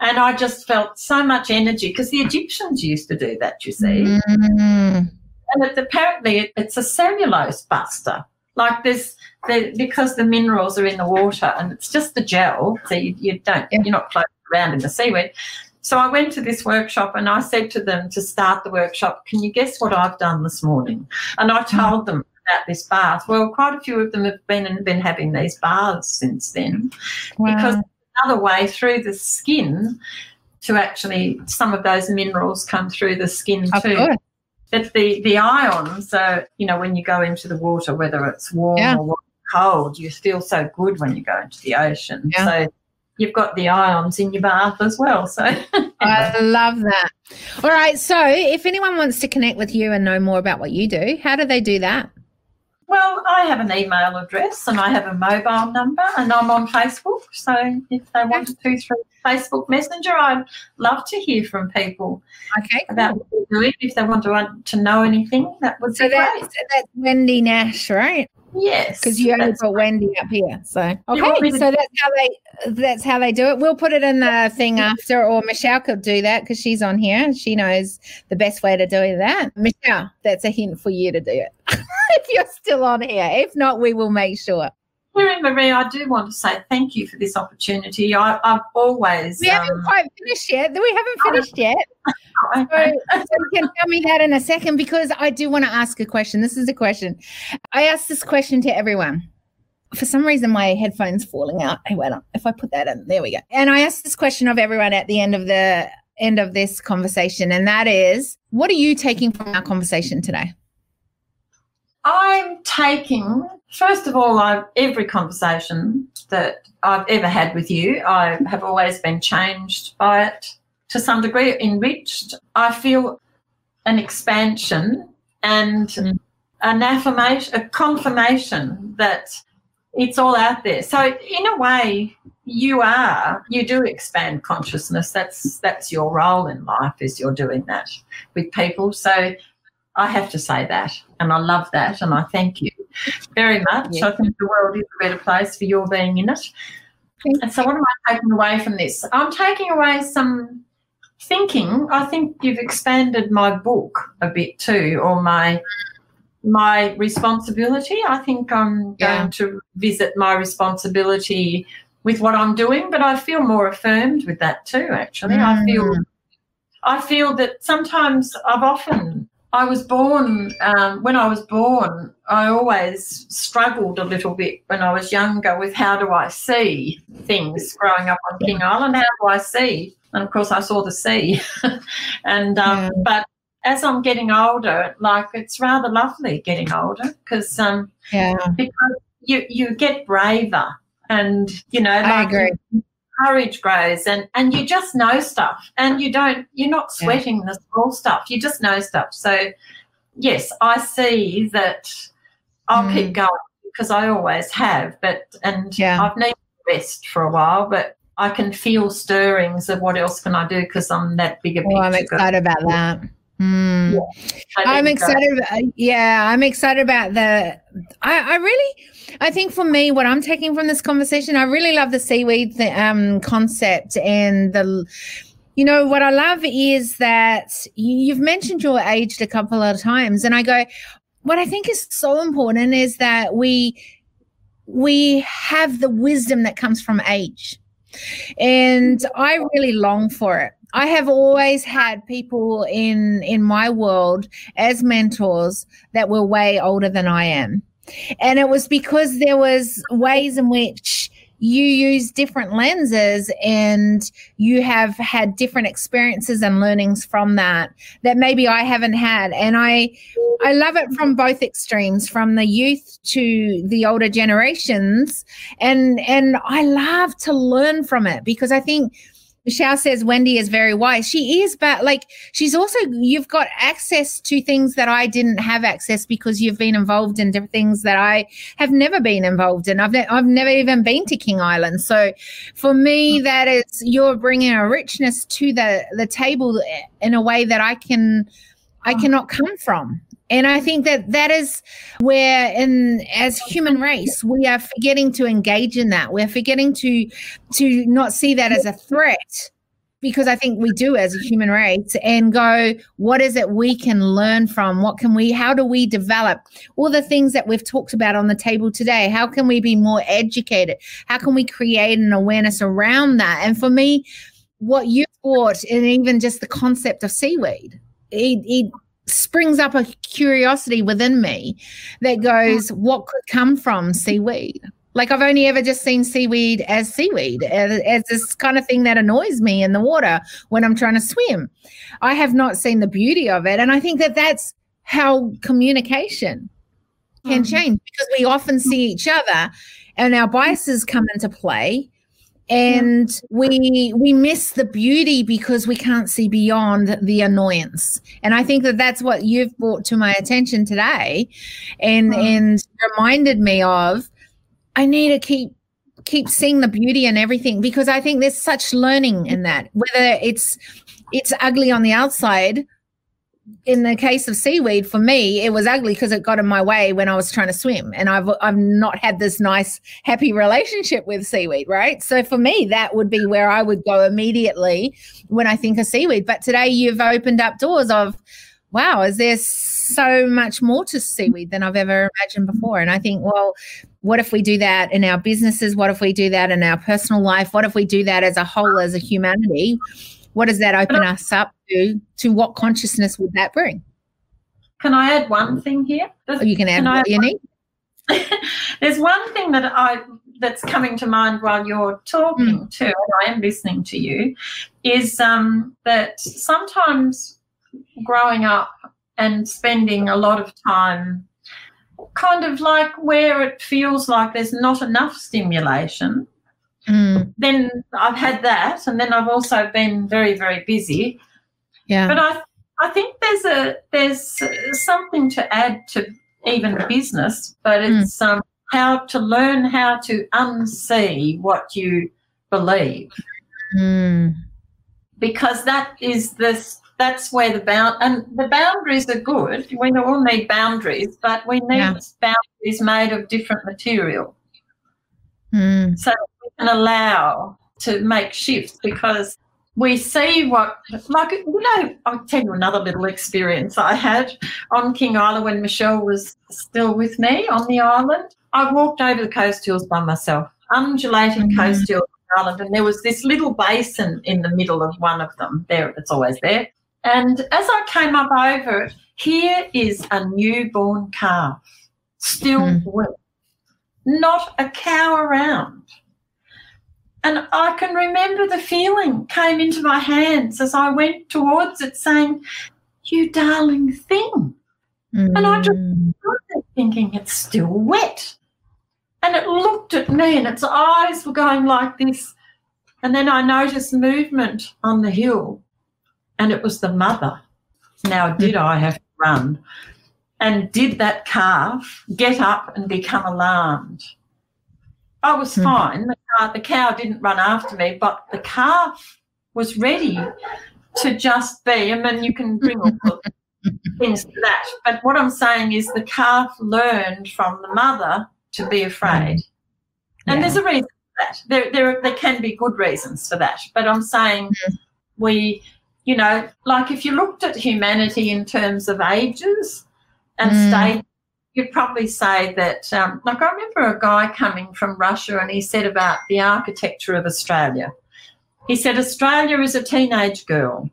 and I just felt so much energy because the Egyptians used to do that, you see. Mm. And it, apparently it, it's a cellulose buster. Like there's the, because the minerals are in the water and it's just the gel, so you, you don't you're not floating around in the seaweed. So I went to this workshop and I said to them to start the workshop, can you guess what I've done this morning? And I told them about this bath. Well, quite a few of them have been and been having these baths since then. Wow. Because another way through the skin to actually some of those minerals come through the skin too. Course. But the, the ions are, you know, when you go into the water, whether it's warm yeah. or cold, you feel so good when you go into the ocean. Yeah. So you've got the ions in your bath as well. So I love that. All right. So if anyone wants to connect with you and know more about what you do, how do they do that? Well, I have an email address and I have a mobile number and I'm on Facebook. So if they want to through Facebook Messenger, I'd love to hear from people. Okay, about what they're doing. If they want to want to know anything, that would so be that's, great. That's Wendy Nash, right? Yes, because you only put Wendy up here. So okay, so that's how they that's how they do it. We'll put it in the thing after, or Michelle could do that because she's on here. And she knows the best way to do that. Michelle, that's a hint for you to do it if you're still on here. If not, we will make sure. Kiri Maree, I do want to say thank you for this opportunity. I, have always. We haven't um, quite finished yet. We haven't finished yet. so, so you can tell me that in a second because I do want to ask a question. This is a question. I ask this question to everyone. For some reason, my headphones falling out. Hey, wait on. If I put that in, there we go. And I ask this question of everyone at the end of the end of this conversation, and that is, what are you taking from our conversation today? I'm taking, first of all, I've, every conversation that I've ever had with you, I have always been changed by it to some degree, enriched. I feel an expansion and mm. an affirmation, a confirmation that it's all out there. So, in a way, you are you do expand consciousness. That's that's your role in life. Is you're doing that with people. So, I have to say that. And I love that. And I thank you very much. Yeah. I think the world is a better place for your being in it. And so, what am I taking away from this? I'm taking away some thinking. I think you've expanded my book a bit too, or my my responsibility. I think I'm yeah. going to visit my responsibility with what I'm doing, but I feel more affirmed with that too. Actually, mm. I feel I feel that sometimes I've often I was born, um, when I was born, I always struggled a little bit when I was younger with how do I see things growing up on King Island? How do I see? And of course, I saw the sea. and, um, yeah. but as I'm getting older, like it's rather lovely getting older because, um, yeah. because you, you get braver and, you know, like I agree. You, courage grows and and you just know stuff and you don't you're not sweating yeah. the small stuff you just know stuff so yes i see that i'll mm. keep going because i always have but and yeah. i've needed rest for a while but i can feel stirrings of what else can i do because i'm that bigger well, i'm excited about that Mm. Yeah, I'm excited. About, yeah, I'm excited about the. I, I really, I think for me, what I'm taking from this conversation, I really love the seaweed um, concept and the. You know what I love is that you've mentioned you're aged a couple of times, and I go, what I think is so important is that we we have the wisdom that comes from age. And I really long for it. I have always had people in in my world as mentors that were way older than I am. And it was because there was ways in which you use different lenses and you have had different experiences and learnings from that that maybe I haven't had and I I love it from both extremes from the youth to the older generations and and I love to learn from it because I think Michelle says Wendy is very wise. She is, but like she's also you've got access to things that I didn't have access because you've been involved in different things that I have never been involved in. I've ne- I've never even been to King Island. So for me, that is you're bringing a richness to the the table in a way that I can I oh. cannot come from. And I think that that is where, in as human race, we are forgetting to engage in that. We're forgetting to to not see that as a threat, because I think we do as a human race, and go, what is it we can learn from? What can we? How do we develop all the things that we've talked about on the table today? How can we be more educated? How can we create an awareness around that? And for me, what you brought, and even just the concept of seaweed, it, it springs up a curiosity within me that goes, what could come from seaweed? Like I've only ever just seen seaweed as seaweed, as, as, this kind of thing that annoys me in the water when I'm trying to swim. I have not seen the beauty of it. And I think that that's how communication can mm. change because we often see each other and our biases come into play and we we miss the beauty because we can't see beyond the annoyance and i think that that's what you've brought to my attention today and mm. and reminded me of i need to keep keep seeing the beauty and everything because i think there's such learning in that whether it's it's ugly on the outside in the case of seaweed, for me, it was ugly because it got in my way when I was trying to swim, and I've I've not had this nice, happy relationship with seaweed, right? So for me, that would be where I would go immediately when I think of seaweed. But today, you've opened up doors of, wow, is there so much more to seaweed than I've ever imagined before? And I think, well, what if we do that in our businesses? What if we do that in our personal life? What if we do that as a whole, as a humanity? What does that open us up to? To what consciousness would that bring? Can I add one thing here? Or you can add can what you need. There's one thing that I that's coming to mind while you're talking mm. too, and I am listening to you, is um, that sometimes growing up and spending a lot of time kind of like where it feels like there's not enough stimulation. Mm. Then I've had that, and then I've also been very, very busy. Yeah. But I, I think there's a there's something to add to even business, but mm. it's mm. um, how to learn how to unsee what you believe. Mm. Because that is this that's where the bound and the boundaries are good. We all need boundaries, but we need yeah. boundaries made of different material. Mm. So can allow to make shifts because we see what like you know i'll tell you another little experience i had on king island when michelle was still with me on the island i walked over the coast hills by myself undulating mm-hmm. coast hills island and there was this little basin in the middle of one of them there it's always there and as I came up over it, here is a newborn calf, still mm. wet, not a cow around. And I can remember the feeling came into my hands as I went towards it, saying, You darling thing. Mm. And I just stood thinking, It's still wet. And it looked at me and its eyes were going like this. And then I noticed movement on the hill and it was the mother. Now, did mm. I have to run? And did that calf get up and become alarmed? I was mm. fine. The, car, the cow didn't run after me, but the calf was ready to just be. I mean, you can bring all the things to that. But what I'm saying is the calf learned from the mother to be afraid. Yeah. And there's a reason for that. There, there, there can be good reasons for that. But I'm saying mm. we you know, like if you looked at humanity in terms of ages and mm. state, you'd probably say that, um, like I remember a guy coming from Russia and he said about the architecture of Australia. He said, Australia is a teenage girl.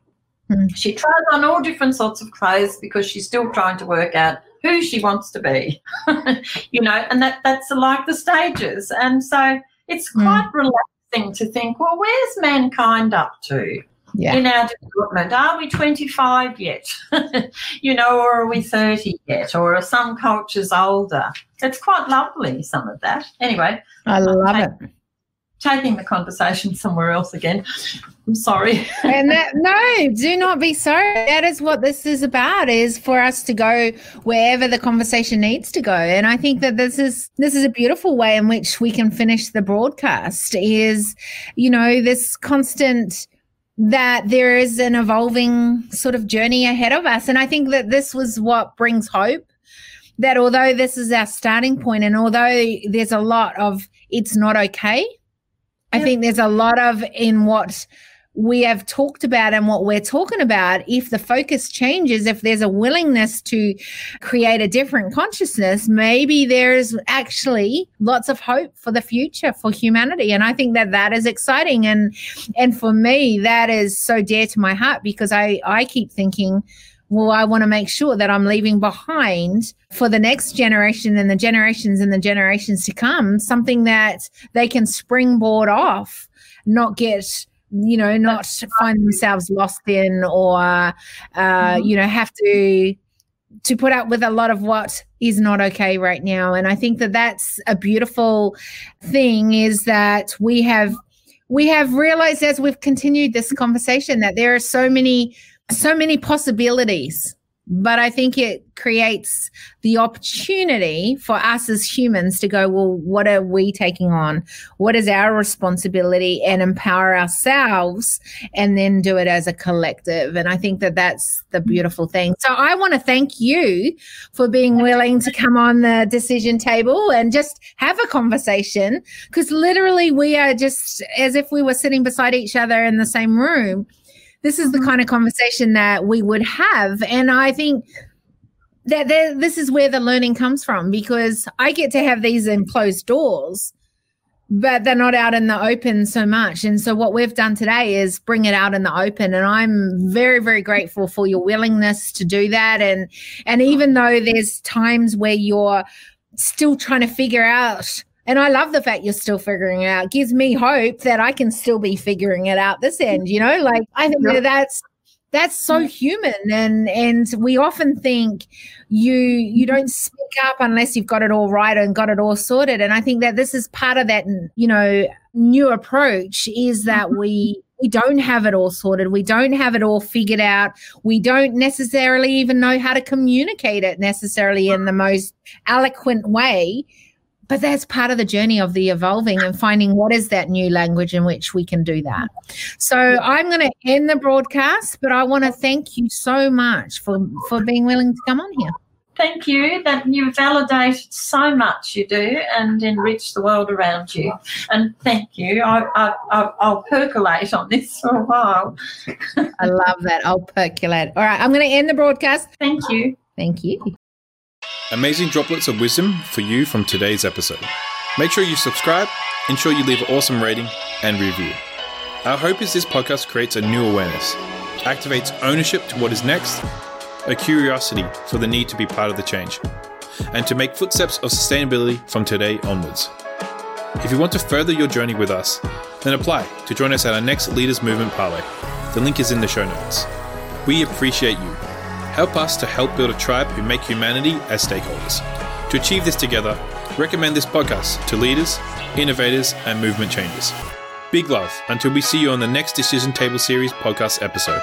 Mm. She tries on all different sorts of clothes because she's still trying to work out who she wants to be, you know, and that, that's like the stages. And so it's mm. quite mm. relaxing to think, well, where's mankind up to? Yeah. in our development. Are we 25 yet? you know, or are we 30 yet? Or are some cultures older? It's quite lovely, some of that. Anyway, I love it. Taking the conversation somewhere else again. I'm sorry. and that, no, do not be sorry. That is what this is about is for us to go wherever the conversation needs to go. And I think that this is this is a beautiful way in which we can finish the broadcast is, you know, this constant that there is an evolving sort of journey ahead of us. And I think that this was what brings hope. That although this is our starting point, and although there's a lot of it's not okay. I think there's a lot of in what we have talked about and what we're talking about, if the focus changes, if there's a willingness to create a different consciousness, maybe there's actually lots of hope for the future for humanity. And I think that that is exciting. And, and for me, that is so dear to my heart because I, I keep thinking, well, I want to make sure that I'm leaving behind for the next generation and the generations and the generations to come something that they can springboard off, not get you know, not find themselves lost in or, uh, mm-hmm. you know, have to to put up with a lot of what is not okay right now. And I think that that's a beautiful thing is that we have we have realized as we've continued this conversation that there are so many so many possibilities but I think it creates the opportunity for us as humans to go, well, what are we taking on? What is our responsibility and empower ourselves and then do it as a collective? And I think that that's the mm. beautiful thing. So I want to thank you for being willing to come on the decision table and just have a conversation because literally we are just as if we were sitting beside each other in the same room this is the mm-hmm. kind of conversation that we would have. And I think that, that this is where the learning comes from because I get to have these in closed doors, but they're not out in the open so much. And so what we've done today is bring it out in the open. And I'm very, very grateful for your willingness to do that. And and even though there's times where you're still trying to figure out and I love the fact you're still figuring it out. It gives me hope that I can still be figuring it out this end, you know? Like I think that that's that's so human. And and we often think you you don't speak up unless you've got it all right and got it all sorted. And i think that this is part of that you know new approach is that mm-hmm. we we don't have it all sorted. We don't have it all figured out. We don't necessarily even know how to communicate it necessarily in the most eloquent way but that's part of the journey of the evolving and finding what is that new language in which we can do that. So I'm going to end the broadcast, but I want to thank you so much for for being willing to come on here. Thank you. That you validated so much you do and enrich the world around you. And thank you. I, I, I, will percolate on this for a while. I love that. I'll percolate. All right. I'm going to end the broadcast. Thank you. Thank you. Amazing droplets of wisdom for you from today's episode. Make sure you subscribe, ensure you leave an awesome rating and review. Our hope is this podcast creates a new awareness, activates ownership to what is next, a curiosity for the need to be part of the change, and to make footsteps of sustainability from today onwards. If you want to further your journey with us, then apply to join us at our next Leaders Movement Parlay. The link is in the show notes. We appreciate you Help us to help build a tribe who make humanity as stakeholders. To achieve this together, recommend this podcast to leaders, innovators, and movement changers. Big love until we see you on the next Decision Table Series podcast episode.